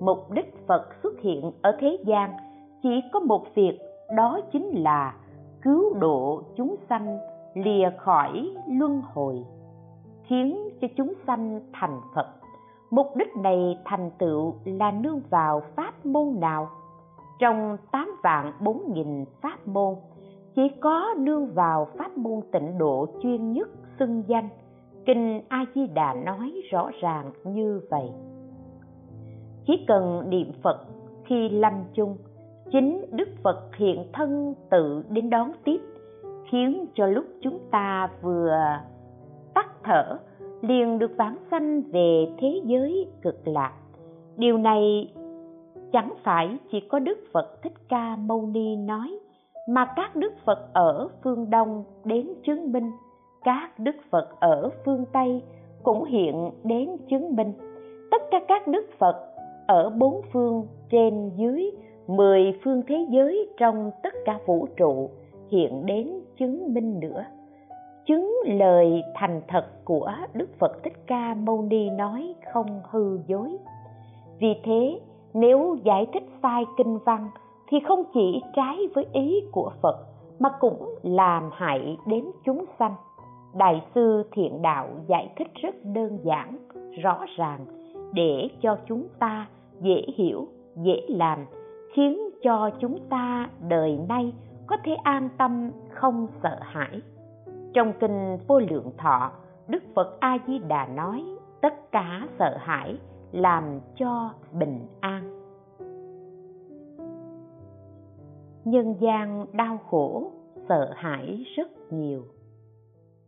Mục đích phật xuất hiện ở thế gian chỉ có một việc đó chính là cứu độ chúng sanh lìa khỏi luân hồi, khiến cho chúng sanh thành phật. Mục đích này thành tựu là nương vào pháp môn nào? Trong tám vạn bốn nghìn pháp môn, chỉ có nương vào pháp môn tịnh độ chuyên nhất xưng danh. Kinh a di đà nói rõ ràng như vậy. Chỉ cần niệm phật khi lâm chung chính đức phật hiện thân tự đến đón tiếp, khiến cho lúc chúng ta vừa tắt thở, liền được vãng sanh về thế giới cực lạc. Điều này chẳng phải chỉ có đức phật thích ca mâu ni nói, mà các đức phật ở phương đông đến chứng minh, các đức phật ở phương tây cũng hiện đến chứng minh. Tất cả các đức phật ở bốn phương trên dưới mười phương thế giới trong tất cả vũ trụ hiện đến chứng minh nữa. Chứng lời thành thật của đức phật thích ca mâu ni nói không hư dối. Vì thế, nếu giải thích sai kinh văn thì không chỉ trái với ý của phật mà cũng làm hại đến chúng sanh. Đại sư thiện đạo giải thích rất đơn giản, rõ ràng, để cho chúng ta dễ hiểu, dễ làm khiến cho chúng ta đời nay có thể an tâm không sợ hãi. Trong kinh vô lượng thọ, đức phật a di đà nói, tất cả sợ hãi làm cho bình an. Nhân gian đau khổ, sợ hãi rất nhiều.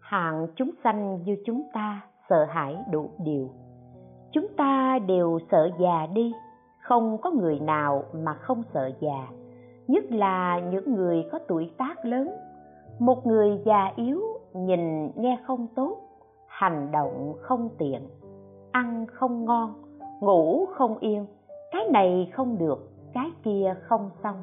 Hạng chúng sanh như chúng ta sợ hãi đủ điều. Chúng ta đều sợ già đi không có người nào mà không sợ già, nhất là những người có tuổi tác lớn. Một người già yếu, nhìn nghe không tốt, hành động không tiện, ăn không ngon, ngủ không yên, cái này không được, cái kia không xong.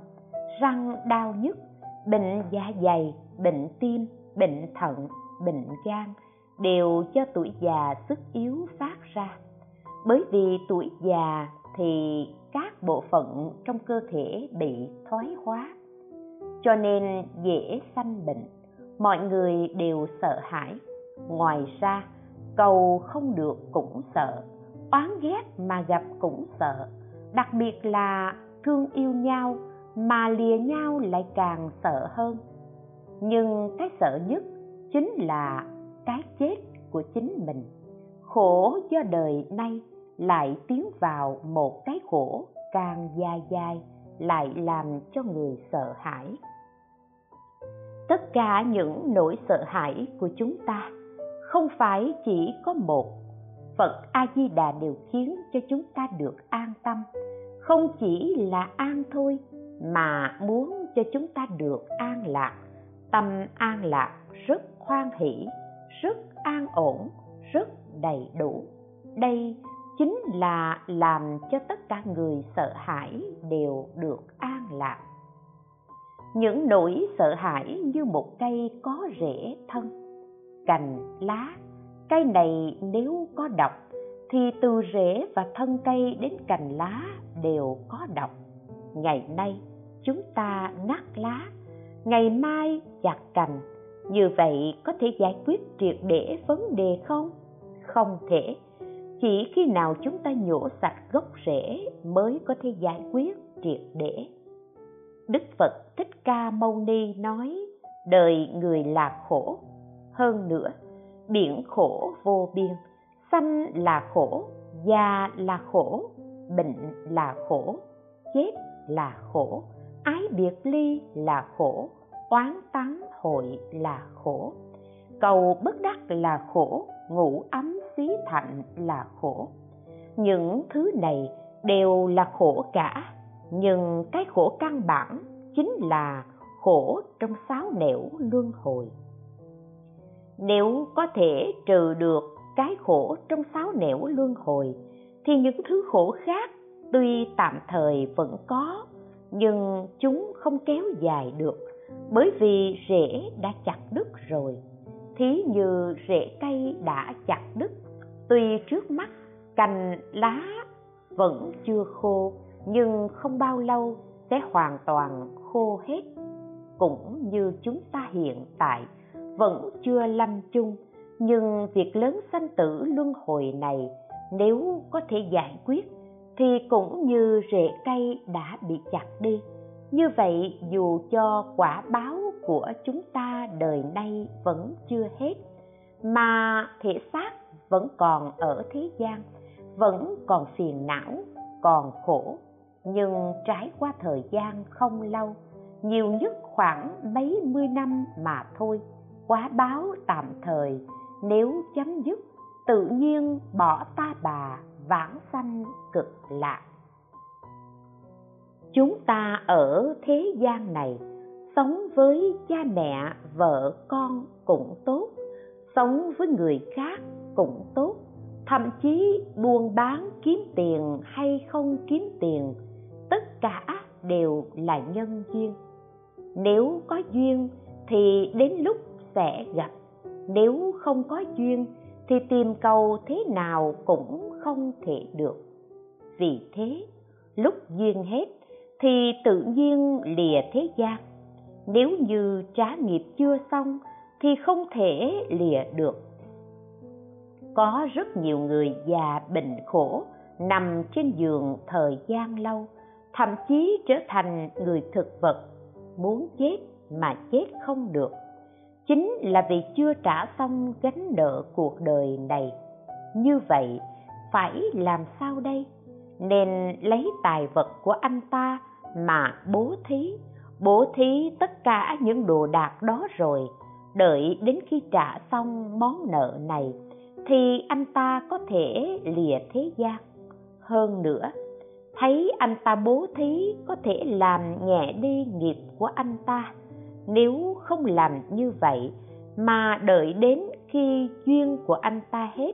Răng đau nhức, bệnh dạ dày, bệnh tim, bệnh thận, bệnh gan đều cho tuổi già sức yếu phát ra. Bởi vì tuổi già thì các bộ phận trong cơ thể bị thoái hóa. Cho nên dễ sanh bệnh. Mọi người đều sợ hãi. Ngoài ra, cầu không được cũng sợ. Oán ghét mà gặp cũng sợ. Đặc biệt là thương yêu nhau mà lìa nhau lại càng sợ hơn. Nhưng cái sợ nhất chính là cái chết của chính mình. Khổ do đời nay lại tiến vào một cái khổ càng dài dài, lại làm cho người sợ hãi. Tất cả những nỗi sợ hãi của chúng ta không phải chỉ có một. Phật a di đà đều khiến cho chúng ta được an tâm. Không chỉ là an thôi, mà muốn cho chúng ta được an lạc. Tâm an lạc rất khoan hỷ, rất an ổn, rất đầy đủ. Đây chính là làm cho tất cả người sợ hãi đều được an lạc. Những nỗi sợ hãi như một cây có rễ thân, cành lá, cây này nếu có độc thì từ rễ và thân cây đến cành lá đều có độc. Ngày nay chúng ta ngắt lá, ngày mai chặt cành, như vậy có thể giải quyết triệt để vấn đề không? Không thể chỉ khi nào chúng ta nhổ sạch gốc rễ mới có thể giải quyết triệt để. Đức phật thích ca mâu ni nói, đời người là khổ, hơn nữa, biển khổ vô biên, sanh là khổ, già là khổ, bệnh là khổ, chết là khổ, ái biệt ly là khổ, oán tán hội là khổ. Cầu bất đắc là khổ, ngủ ấm xí thạnh là khổ. Những thứ này đều là khổ cả, nhưng cái khổ căn bản chính là khổ trong sáu nẻo luân hồi. Nếu có thể trừ được cái khổ trong sáu nẻo luân hồi, thì những thứ khổ khác tuy tạm thời vẫn có, nhưng chúng không kéo dài được, bởi vì rễ đã chặt đứt rồi. Thí như rễ cây đã chặt đứt tuy trước mắt cành lá vẫn chưa khô, nhưng không bao lâu sẽ hoàn toàn khô hết. Cũng như chúng ta hiện tại, vẫn chưa lâm chung. Nhưng việc lớn sanh tử luân hồi này nếu có thể giải quyết thì cũng như rễ cây đã bị chặt đi. Như vậy, dù cho quả báo của chúng ta đời nay vẫn chưa hết, mà thể xác vẫn còn ở thế gian, vẫn còn phiền não, còn khổ. Nhưng trải qua thời gian không lâu, nhiều nhất khoảng mấy mươi năm mà thôi quá báo tạm thời, nếu chấm dứt, tự nhiên bỏ ta bà vãng sanh cực lạc. Chúng ta ở thế gian này, sống với cha mẹ, vợ con cũng tốt, sống với người khác cũng tốt. Thậm chí buôn bán kiếm tiền hay không kiếm tiền, tất cả đều là nhân duyên. Nếu có duyên thì đến lúc sẽ gặp, nếu không có duyên thì tìm cầu thế nào cũng không thể được. Vì thế, lúc duyên hết thì tự nhiên lìa thế gian. Nếu như trả nghiệp chưa xong thì không thể lìa được có rất nhiều người già bệnh khổ, nằm trên giường thời gian lâu, thậm chí trở thành người thực vật, muốn chết mà chết không được. Chính là vì chưa trả xong gánh nợ cuộc đời này. Như vậy, phải làm sao đây? Nên lấy tài vật của anh ta mà bố thí. Bố thí tất cả những đồ đạc đó rồi, đợi đến khi trả xong món nợ này thì anh ta có thể lìa thế gian. Hơn nữa, thấy anh ta bố thí có thể làm nhẹ đi nghiệp của anh ta. Nếu không làm như vậy, mà đợi đến khi duyên của anh ta hết,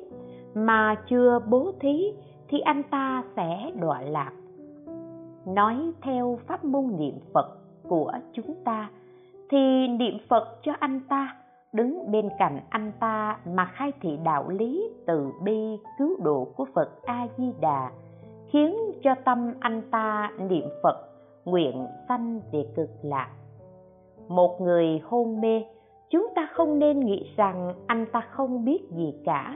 mà chưa bố thí, thì anh ta sẽ đọa lạc. Nói theo pháp môn niệm phật của chúng ta, thì niệm phật cho anh ta đứng bên cạnh anh ta mà khai thị đạo lý từ bi cứu độ của phật a di đà khiến cho tâm anh ta niệm phật nguyện sanh về cực lạc. Một người hôn mê, chúng ta không nên nghĩ rằng anh ta không biết gì cả.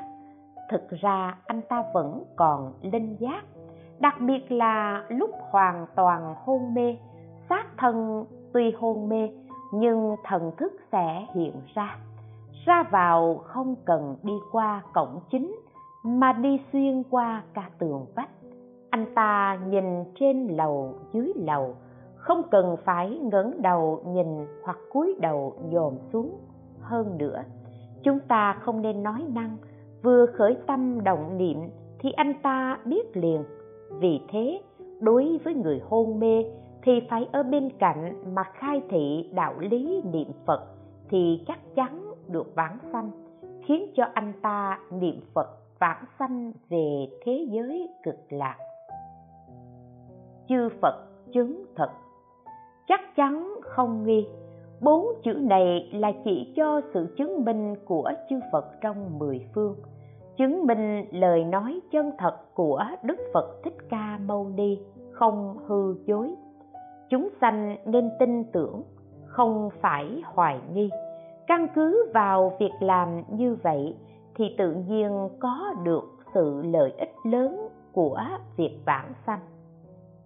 Thực ra anh ta vẫn còn linh giác, đặc biệt là lúc hoàn toàn hôn mê, xác thân tuy hôn mê nhưng thần thức sẽ hiện ra ra vào không cần đi qua cổng chính, mà đi xuyên qua cả tường vách. Anh ta nhìn trên lầu, dưới lầu, không cần phải ngẩng đầu nhìn hoặc cúi đầu dòm xuống hơn nữa. Chúng ta không nên nói năng, vừa khởi tâm động niệm thì anh ta biết liền. Vì thế, đối với người hôn mê thì phải ở bên cạnh mà khai thị đạo lý niệm phật thì chắc chắn được vãng sanh, khiến cho anh ta niệm phật vãng sanh về thế giới cực lạc. Chư phật chứng thật, chắc chắn không nghi, bốn chữ này là chỉ cho sự chứng minh của chư phật trong mười phương, chứng minh lời nói chân thật của đức phật thích ca mâu ni không hư dối. Chúng sanh nên tin tưởng, không phải hoài nghi căn cứ vào việc làm như vậy thì tự nhiên có được sự lợi ích lớn của việc vãng sanh.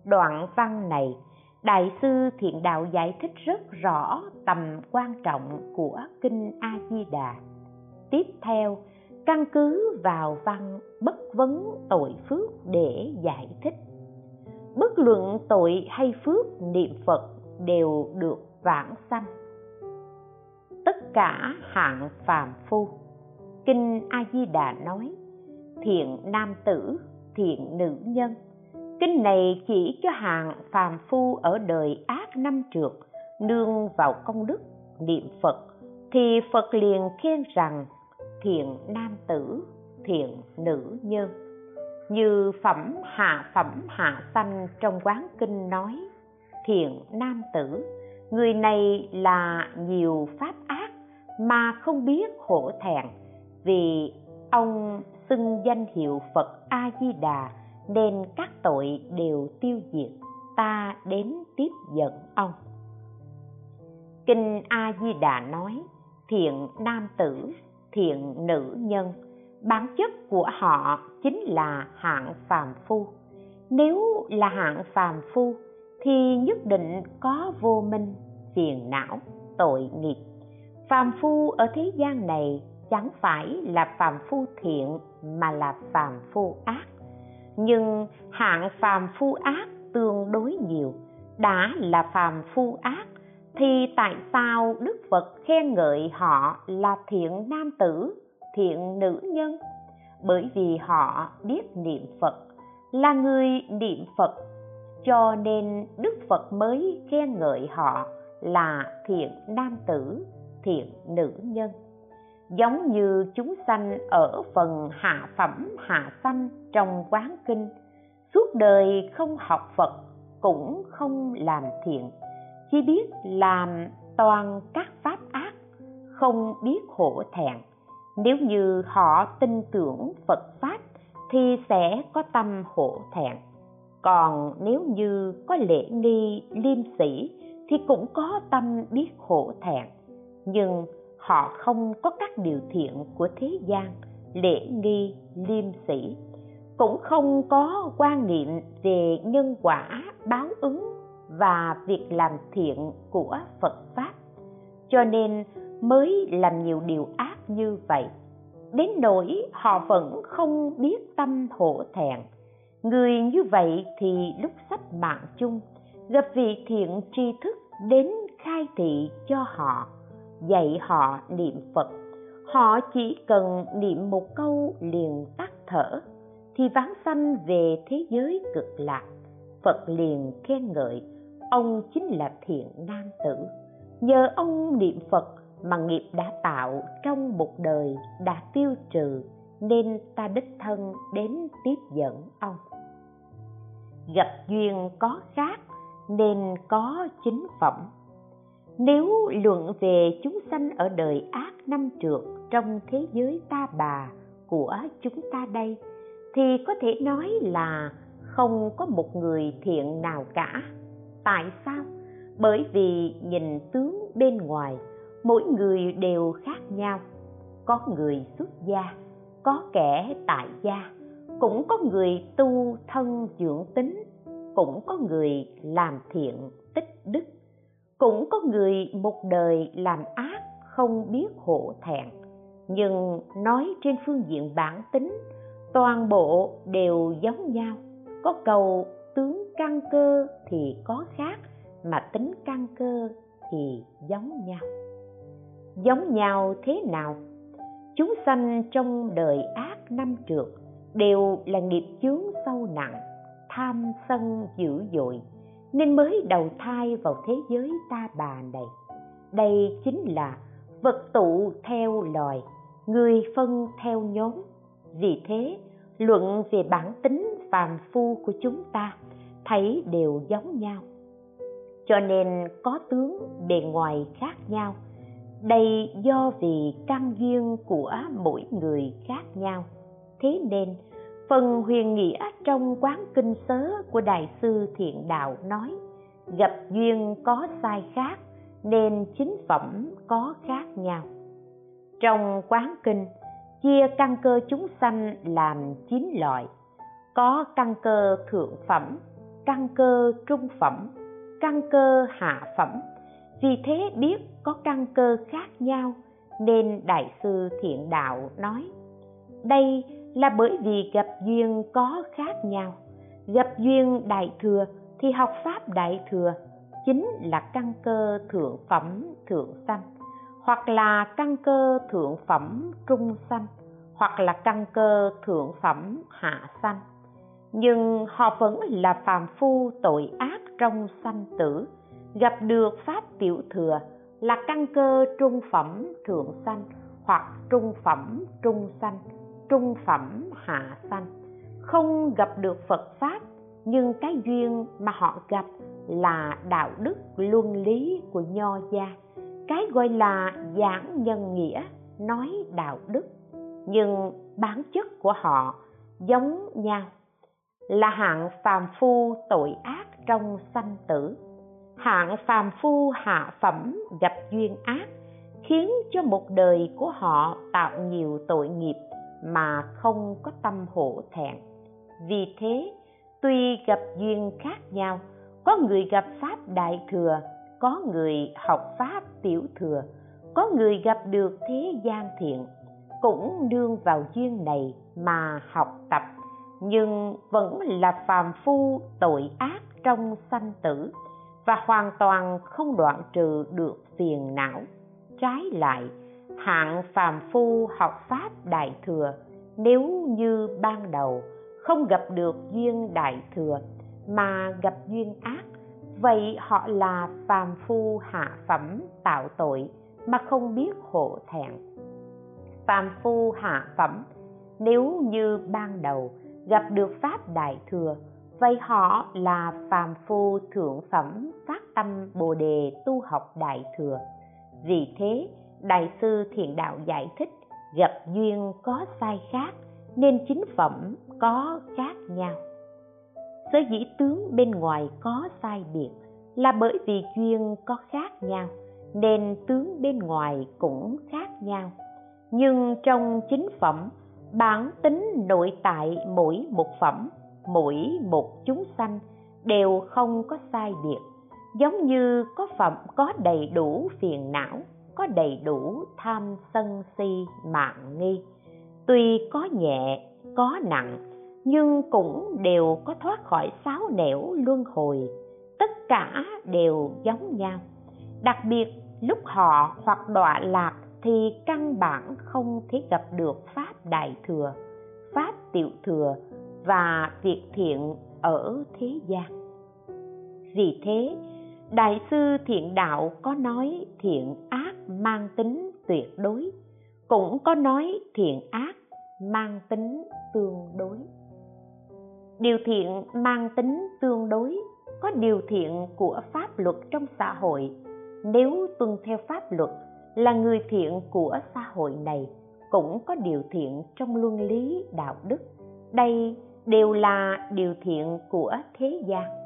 Đoạn văn này, đại sư thiện đạo giải thích rất rõ tầm quan trọng của kinh a di đà tiếp theo, căn cứ vào văn bất vấn tội phước để giải thích. Bất luận tội hay phước niệm phật đều được vãng sanh tất cả hạng phàm phu. Kinh a di đà nói, thiện nam tử, thiện nữ nhân. Kinh này chỉ cho hạng phàm phu ở đời ác năm trượt, nương vào công đức, niệm phật, thì phật liền khen rằng, thiện nam tử, thiện nữ nhân. Như phẩm hạ phẩm hạ sanh trong quán kinh nói, thiện nam tử người này là nhiều pháp ác mà không biết hổ thẹn, vì ông xưng danh hiệu phật a di đà nên các tội đều tiêu diệt, ta đến tiếp dẫn ông. Kinh a di đà nói, thiện nam tử, thiện nữ nhân, bản chất của họ chính là hạng phàm phu. Nếu là hạng phàm phu thì nhất định có vô minh, phiền não, tội nghiệp. Phàm phu ở thế gian này chẳng phải là phàm phu thiện mà là phàm phu ác. Nhưng hạng phàm phu ác tương đối nhiều. Đã là phàm phu ác, thì tại sao đức phật khen ngợi họ là thiện nam tử, thiện nữ nhân? Bởi vì họ biết niệm phật, là người niệm phật cho nên đức phật mới khen ngợi họ là thiện nam tử, thiện nữ nhân. Giống như chúng sanh ở phần hạ phẩm, hạ sanh trong quán kinh, suốt đời không học phật cũng không làm thiện. Chỉ biết làm toàn các pháp ác, không biết hổ thẹn. Nếu như họ tin tưởng phật pháp thì sẽ có tâm hổ thẹn còn nếu như có lễ nghi liêm sĩ thì cũng có tâm biết khổ thẹn. Nhưng họ không có các điều thiện của thế gian, lễ nghi liêm sĩ cũng không có quan niệm về nhân quả báo ứng và việc làm thiện của phật pháp. Cho nên mới làm nhiều điều ác như vậy. Đến nỗi họ vẫn không biết tâm hổ thẹn người như vậy thì lúc sắp mạng chung, gặp vị thiện tri thức đến khai thị cho họ, dạy họ niệm phật. Họ chỉ cần niệm một câu liền tắt thở, thì vãng sanh về thế giới cực lạc. Phật liền khen ngợi, ông chính là thiện nam tử. Nhờ ông niệm phật mà nghiệp đã tạo trong một đời đã tiêu trừ, nên ta đích thân đến tiếp dẫn ông gặp duyên có khác nên có chính phẩm. Nếu luận về chúng sanh ở đời ác năm trượt trong thế giới ta bà của chúng ta đây, thì có thể nói là không có một người thiện nào cả. Tại sao? Bởi vì nhìn tướng bên ngoài, mỗi người đều khác nhau. Có người xuất gia, có kẻ tại gia cũng có người tu thân dưỡng tính, cũng có người làm thiện tích đức, cũng có người một đời làm ác không biết hổ thẹn. Nhưng nói trên phương diện bản tính, toàn bộ đều giống nhau. Có cầu tướng căn cơ thì có khác, mà tính căn cơ thì giống nhau. Giống nhau thế nào? Chúng sanh trong đời ác năm trượt đều là nghiệp chướng sâu nặng, tham sân dữ dội, nên mới đầu thai vào thế giới ta bà này. Đây chính là vật tụ theo loài, người phân theo nhóm. Vì thế, luận về bản tính phàm phu của chúng ta, thấy đều giống nhau. Cho nên có tướng bề ngoài khác nhau. Đây do vì căn duyên của mỗi người khác nhau thế nên, phần huyền nghĩa trong quán kinh sớ của đại sư thiện đạo nói, gặp duyên có sai khác, nên chính phẩm có khác nhau. Trong quán kinh, chia căn cơ chúng sanh làm chín loại. Có căn cơ thượng phẩm, căn cơ trung phẩm, căn cơ hạ phẩm. Vì thế biết có căn cơ khác nhau, nên đại sư thiện đạo nói, đây là bởi vì gặp duyên có khác nhau. Gặp duyên đại thừa thì học pháp đại thừa, chính là căn cơ thượng phẩm, thượng sanh. Hoặc là căn cơ thượng phẩm, trung sanh. Hoặc là căn cơ thượng phẩm, hạ sanh. Nhưng họ vẫn là phàm phu tội ác trong sanh tử. Gặp được pháp tiểu thừa là căn cơ trung phẩm, thượng sanh hoặc trung phẩm, trung sanh trung phẩm hạ sanh không gặp được phật pháp, nhưng cái duyên mà họ gặp là đạo đức luân lý của nho gia. Cái gọi là giảng nhân nghĩa, nói đạo đức. Nhưng bản chất của họ giống nhau. Là hạng phàm phu tội ác trong sanh tử. Hạng phàm phu hạ phẩm gặp duyên ác, khiến cho một đời của họ tạo nhiều tội nghiệp mà không có tâm hổ thẹn. Vì thế, tuy gặp duyên khác nhau, có người gặp pháp đại thừa, có người học pháp tiểu thừa, có người gặp được thế gian thiện, cũng đương vào duyên này mà học tập, nhưng vẫn là phàm phu tội ác trong sanh tử và hoàn toàn không đoạn trừ được phiền não. Trái lại hạng phàm phu học pháp đại thừa, nếu như ban đầu không gặp được duyên đại thừa mà gặp duyên ác, vậy họ là phàm phu hạ phẩm tạo tội mà không biết hộ thẹn. Phàm phu hạ phẩm, nếu như ban đầu gặp được pháp đại thừa, vậy họ là phàm phu thượng phẩm phát tâm bồ đề tu học đại thừa. Vì thế đại sư thiện đạo giải thích, gặp duyên có sai khác, nên chính phẩm có khác nhau. Sở dĩ tướng bên ngoài có sai biệt là bởi vì duyên có khác nhau, nên tướng bên ngoài cũng khác nhau. Nhưng trong chính phẩm, bản tính nội tại mỗi một phẩm, mỗi một chúng sanh đều không có sai biệt, giống như có phẩm có đầy đủ phiền não có đầy đủ tham sân si mạng nghi. Tuy có nhẹ, có nặng, nhưng cũng đều có thoát khỏi sáu nẻo luân hồi. Tất cả đều giống nhau. Đặc biệt, lúc họ hoặc đọa lạc thì căn bản không thể gặp được pháp đại thừa, pháp tiểu thừa và việc thiện ở thế gian. Vì thế đại sư thiện đạo có nói thiện ác mang tính tuyệt đối, cũng có nói thiện ác mang tính tương đối. Điều thiện mang tính tương đối có điều thiện của pháp luật trong xã hội. Nếu tuân theo pháp luật là người thiện của xã hội này, cũng có điều thiện trong luân lý đạo đức. Đây đều là điều thiện của thế gian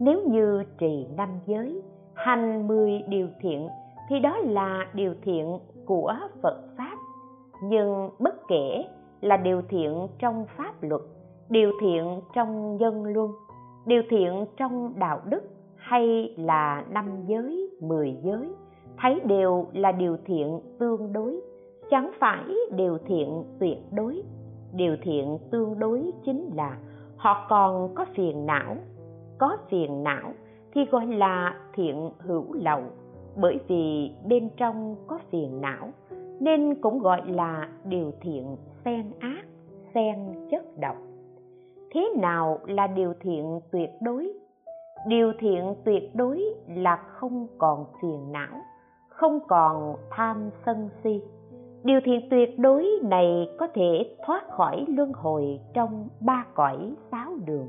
nếu như trì năm giới, hành mười điều thiện, thì đó là điều thiện của phật pháp. Nhưng bất kể là điều thiện trong pháp luật, điều thiện trong nhân luân, điều thiện trong đạo đức hay là năm giới, mười giới, thấy đều là điều thiện tương đối. Chẳng phải điều thiện tuyệt đối. Điều thiện tương đối chính là họ còn có phiền não có phiền não thì gọi là thiện hữu lậu. Bởi vì bên trong có phiền não, nên cũng gọi là điều thiện xen ác, xen chất độc. Thế nào là điều thiện tuyệt đối? Điều thiện tuyệt đối là không còn phiền não, không còn tham sân si. Điều thiện tuyệt đối này có thể thoát khỏi luân hồi trong ba cõi sáu đường.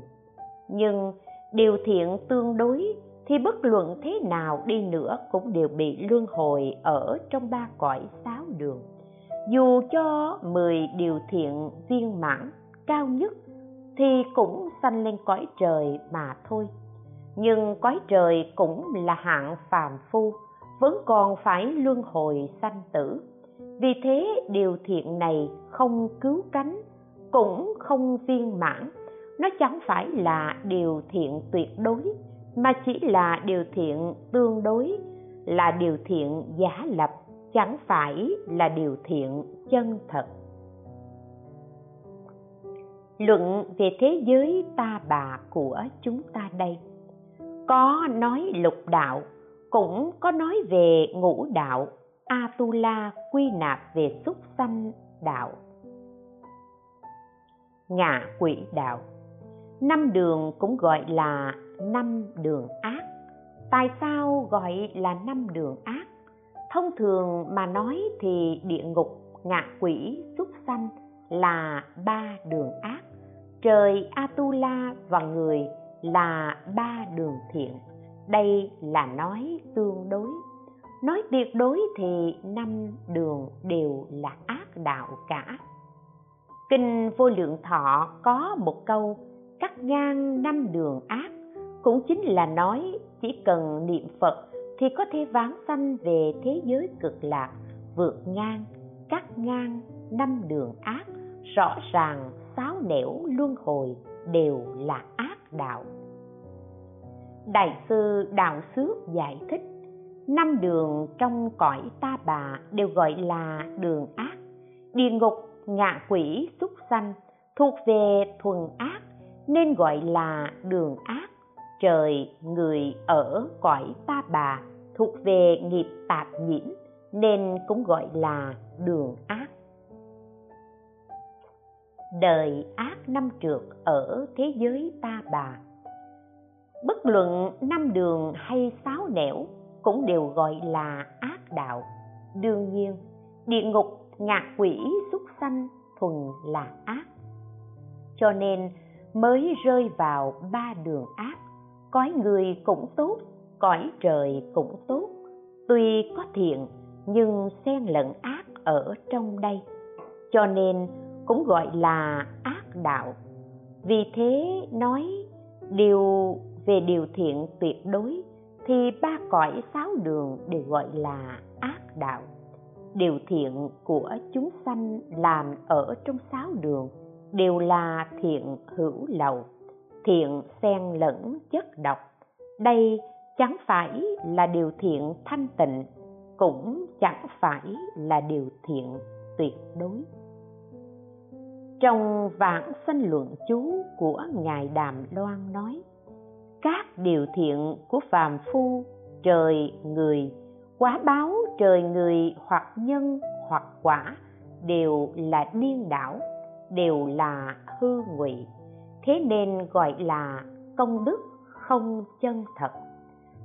Nhưng điều thiện tương đối, thì bất luận thế nào đi nữa cũng đều bị luân hồi ở trong ba cõi sáu đường. Dù cho mười điều thiện viên mãn cao nhất, thì cũng sanh lên cõi trời mà thôi. Nhưng cõi trời cũng là hạng phàm phu, vẫn còn phải luân hồi sanh tử. Vì thế điều thiện này không cứu cánh, cũng không viên mãn nó chẳng phải là điều thiện tuyệt đối, mà chỉ là điều thiện tương đối, là điều thiện giả lập, chẳng phải là điều thiện chân thật. Luận về thế giới ta bà của chúng ta đây. Có nói lục đạo, cũng có nói về ngũ đạo, atula quy nạp về xúc sanh đạo. Ngạ quỷ đạo năm đường cũng gọi là năm đường ác. Tại sao gọi là năm đường ác? Thông thường mà nói thì địa ngục, ngạ quỷ, súc sanh là ba đường ác. Trời atula và người là ba đường thiện. Đây là nói tương đối. Nói tuyệt đối thì năm đường đều là ác đạo cả. Kinh vô lượng thọ có một câu cắt ngang năm đường ác, cũng chính là nói chỉ cần niệm phật thì có thể vãng sanh về thế giới cực lạc, vượt ngang, cắt ngang năm đường ác, rõ ràng sáu nẻo luân hồi đều là ác đạo. Đại sư đạo xước giải thích, năm đường trong cõi ta bà đều gọi là đường ác, địa ngục, ngạ quỷ, súc sanh thuộc về thuần ác nên gọi là đường ác. Trời, người ở cõi ta bà, thuộc về nghiệp tạp nhiễm, nên cũng gọi là đường ác. Đời ác năm trượt ở thế giới ta bà. Bất luận năm đường hay sáu nẻo cũng đều gọi là ác đạo. Đương nhiên, địa ngục, ngạ quỷ, súc sanh thuần là ác. Cho nên mới rơi vào ba đường ác. Cõi người cũng tốt, cõi trời cũng tốt. Tuy có thiện, nhưng xen lẫn ác ở trong đây. Cho nên cũng gọi là ác đạo. Vì thế nói điều về điều thiện tuyệt đối thì ba cõi sáu đường đều gọi là ác đạo. Điều thiện của chúng sanh làm ở trong sáu đường đều là thiện hữu lậu, thiện xen lẫn chất độc. Đây chẳng phải là điều thiện thanh tịnh, cũng chẳng phải là điều thiện tuyệt đối. Trong vãng sanh luận chú của ngài đàm loan nói, các điều thiện của phàm phu, trời, người, quá báo trời người hoặc nhân hoặc quả đều là điên đảo đều là hư ngụy, thế nên gọi là công đức không chân thật.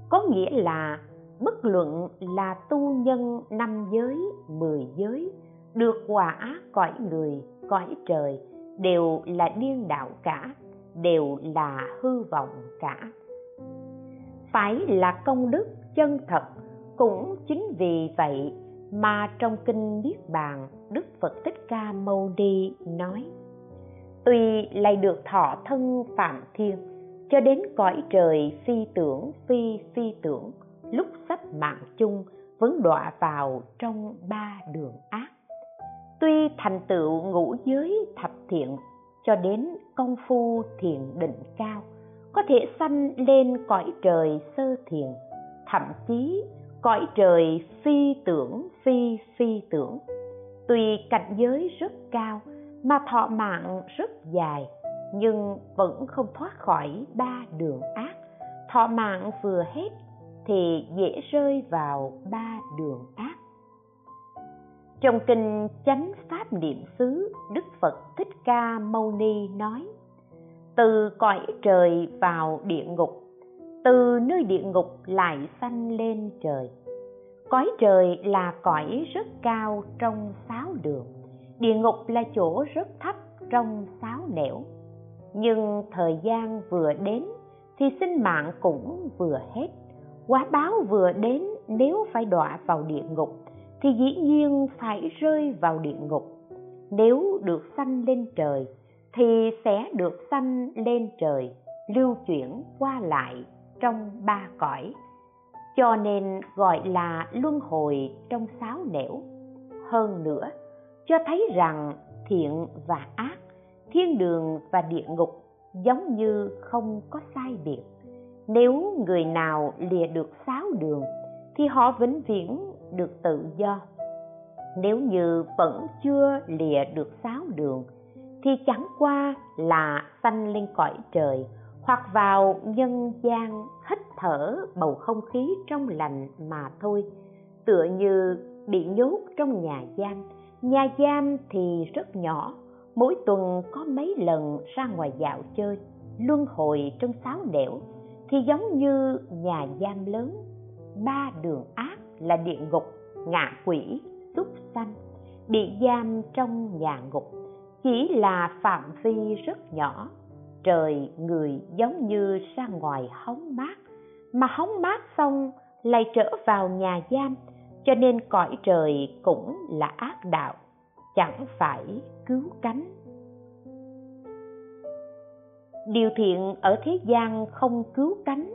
Có nghĩa là bất luận là tu nhân năm giới, mười giới, được quả cõi người, cõi trời đều là điên đạo cả, đều là hư vọng cả. Phải là công đức chân thật cũng chính vì vậy mà trong kinh niết bàn đức phật thích ca mâu ni nói, tuy lại được thọ thân phạm thiên, cho đến cõi trời phi tưởng phi phi tưởng, lúc sắp mạng chung vẫn đọa vào trong ba đường ác. Tuy thành tựu ngũ giới thập thiện, cho đến công phu thiền định cao, có thể sanh lên cõi trời sơ thiền, thậm chí cõi trời phi tưởng phi phi tưởng tuy cảnh giới rất cao, mà thọ mạng rất dài, nhưng vẫn không thoát khỏi ba đường ác. Thọ mạng vừa hết thì dễ rơi vào ba đường ác. Trong kinh chánh pháp niệm xứ, đức phật thích ca mâu ni nói, từ cõi trời vào địa ngục, từ nơi địa ngục lại sanh lên trời cõi trời là cõi rất cao trong sáu đường. Địa ngục là chỗ rất thấp trong sáu nẻo. Nhưng thời gian vừa đến thì sinh mạng cũng vừa hết. Quả báo vừa đến nếu phải đọa vào địa ngục thì dĩ nhiên phải rơi vào địa ngục. Nếu được sanh lên trời thì sẽ được sanh lên trời, lưu chuyển qua lại trong ba cõi cho nên gọi là luân hồi trong sáu nẻo. Hơn nữa, cho thấy rằng thiện và ác, thiên đường và địa ngục giống như không có sai biệt. Nếu người nào lìa được sáu đường, thì họ vĩnh viễn được tự do. Nếu như vẫn chưa lìa được sáu đường, thì chẳng qua là sanh lên cõi trời hoặc vào nhân gian hít thở bầu không khí trong lành mà thôi. Tựa như bị nhốt trong nhà giam. Nhà giam thì rất nhỏ. Mỗi tuần có mấy lần ra ngoài dạo chơi, luân hồi trong sáu nẻo thì giống như nhà giam lớn. Ba đường ác là địa ngục, ngạ quỷ súc sanh bị giam trong nhà ngục. Chỉ là phạm vi rất nhỏ trời người giống như ra ngoài hóng mát. Mà hóng mát xong lại trở vào nhà giam, cho nên cõi trời cũng là ác đạo, chẳng phải cứu cánh. Điều thiện ở thế gian không cứu cánh,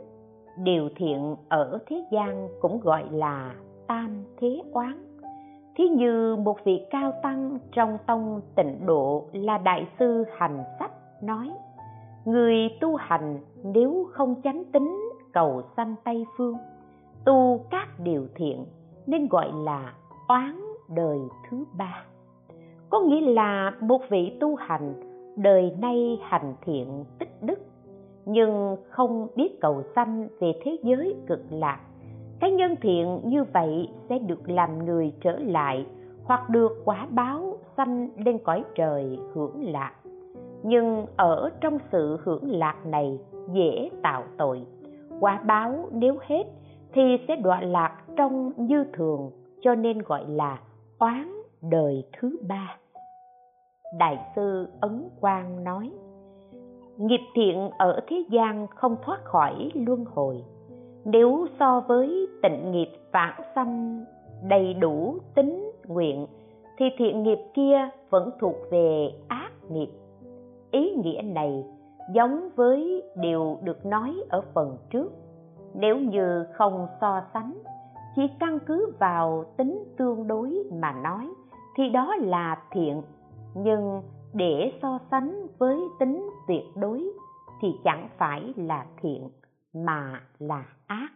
điều thiện ở thế gian cũng gọi là tam thế oán. Thí như một vị cao tăng trong tông tịnh độ là đại sư hành sách nói người tu hành nếu không chánh tính cầu sanh tây phương, tu các điều thiện nên gọi là oán đời thứ ba. Có nghĩa là một vị tu hành đời nay hành thiện tích đức, nhưng không biết cầu sanh về thế giới cực lạc. Cái nhân thiện như vậy sẽ được làm người trở lại hoặc được quả báo sanh lên cõi trời hưởng lạc nhưng ở trong sự hưởng lạc này dễ tạo tội. Quả báo nếu hết thì sẽ đọa lạc trong như thường, cho nên gọi là oán đời thứ ba. Đại sư ấn quang nói, nghiệp thiện ở thế gian không thoát khỏi luân hồi. Nếu so với tịnh nghiệp vãng sanh đầy đủ tính nguyện, thì thiện nghiệp kia vẫn thuộc về ác nghiệp ý nghĩa này giống với điều được nói ở phần trước. Nếu như không so sánh, chỉ căn cứ vào tính tương đối mà nói, thì đó là thiện. Nhưng để so sánh với tính tuyệt đối, thì chẳng phải là thiện mà là ác.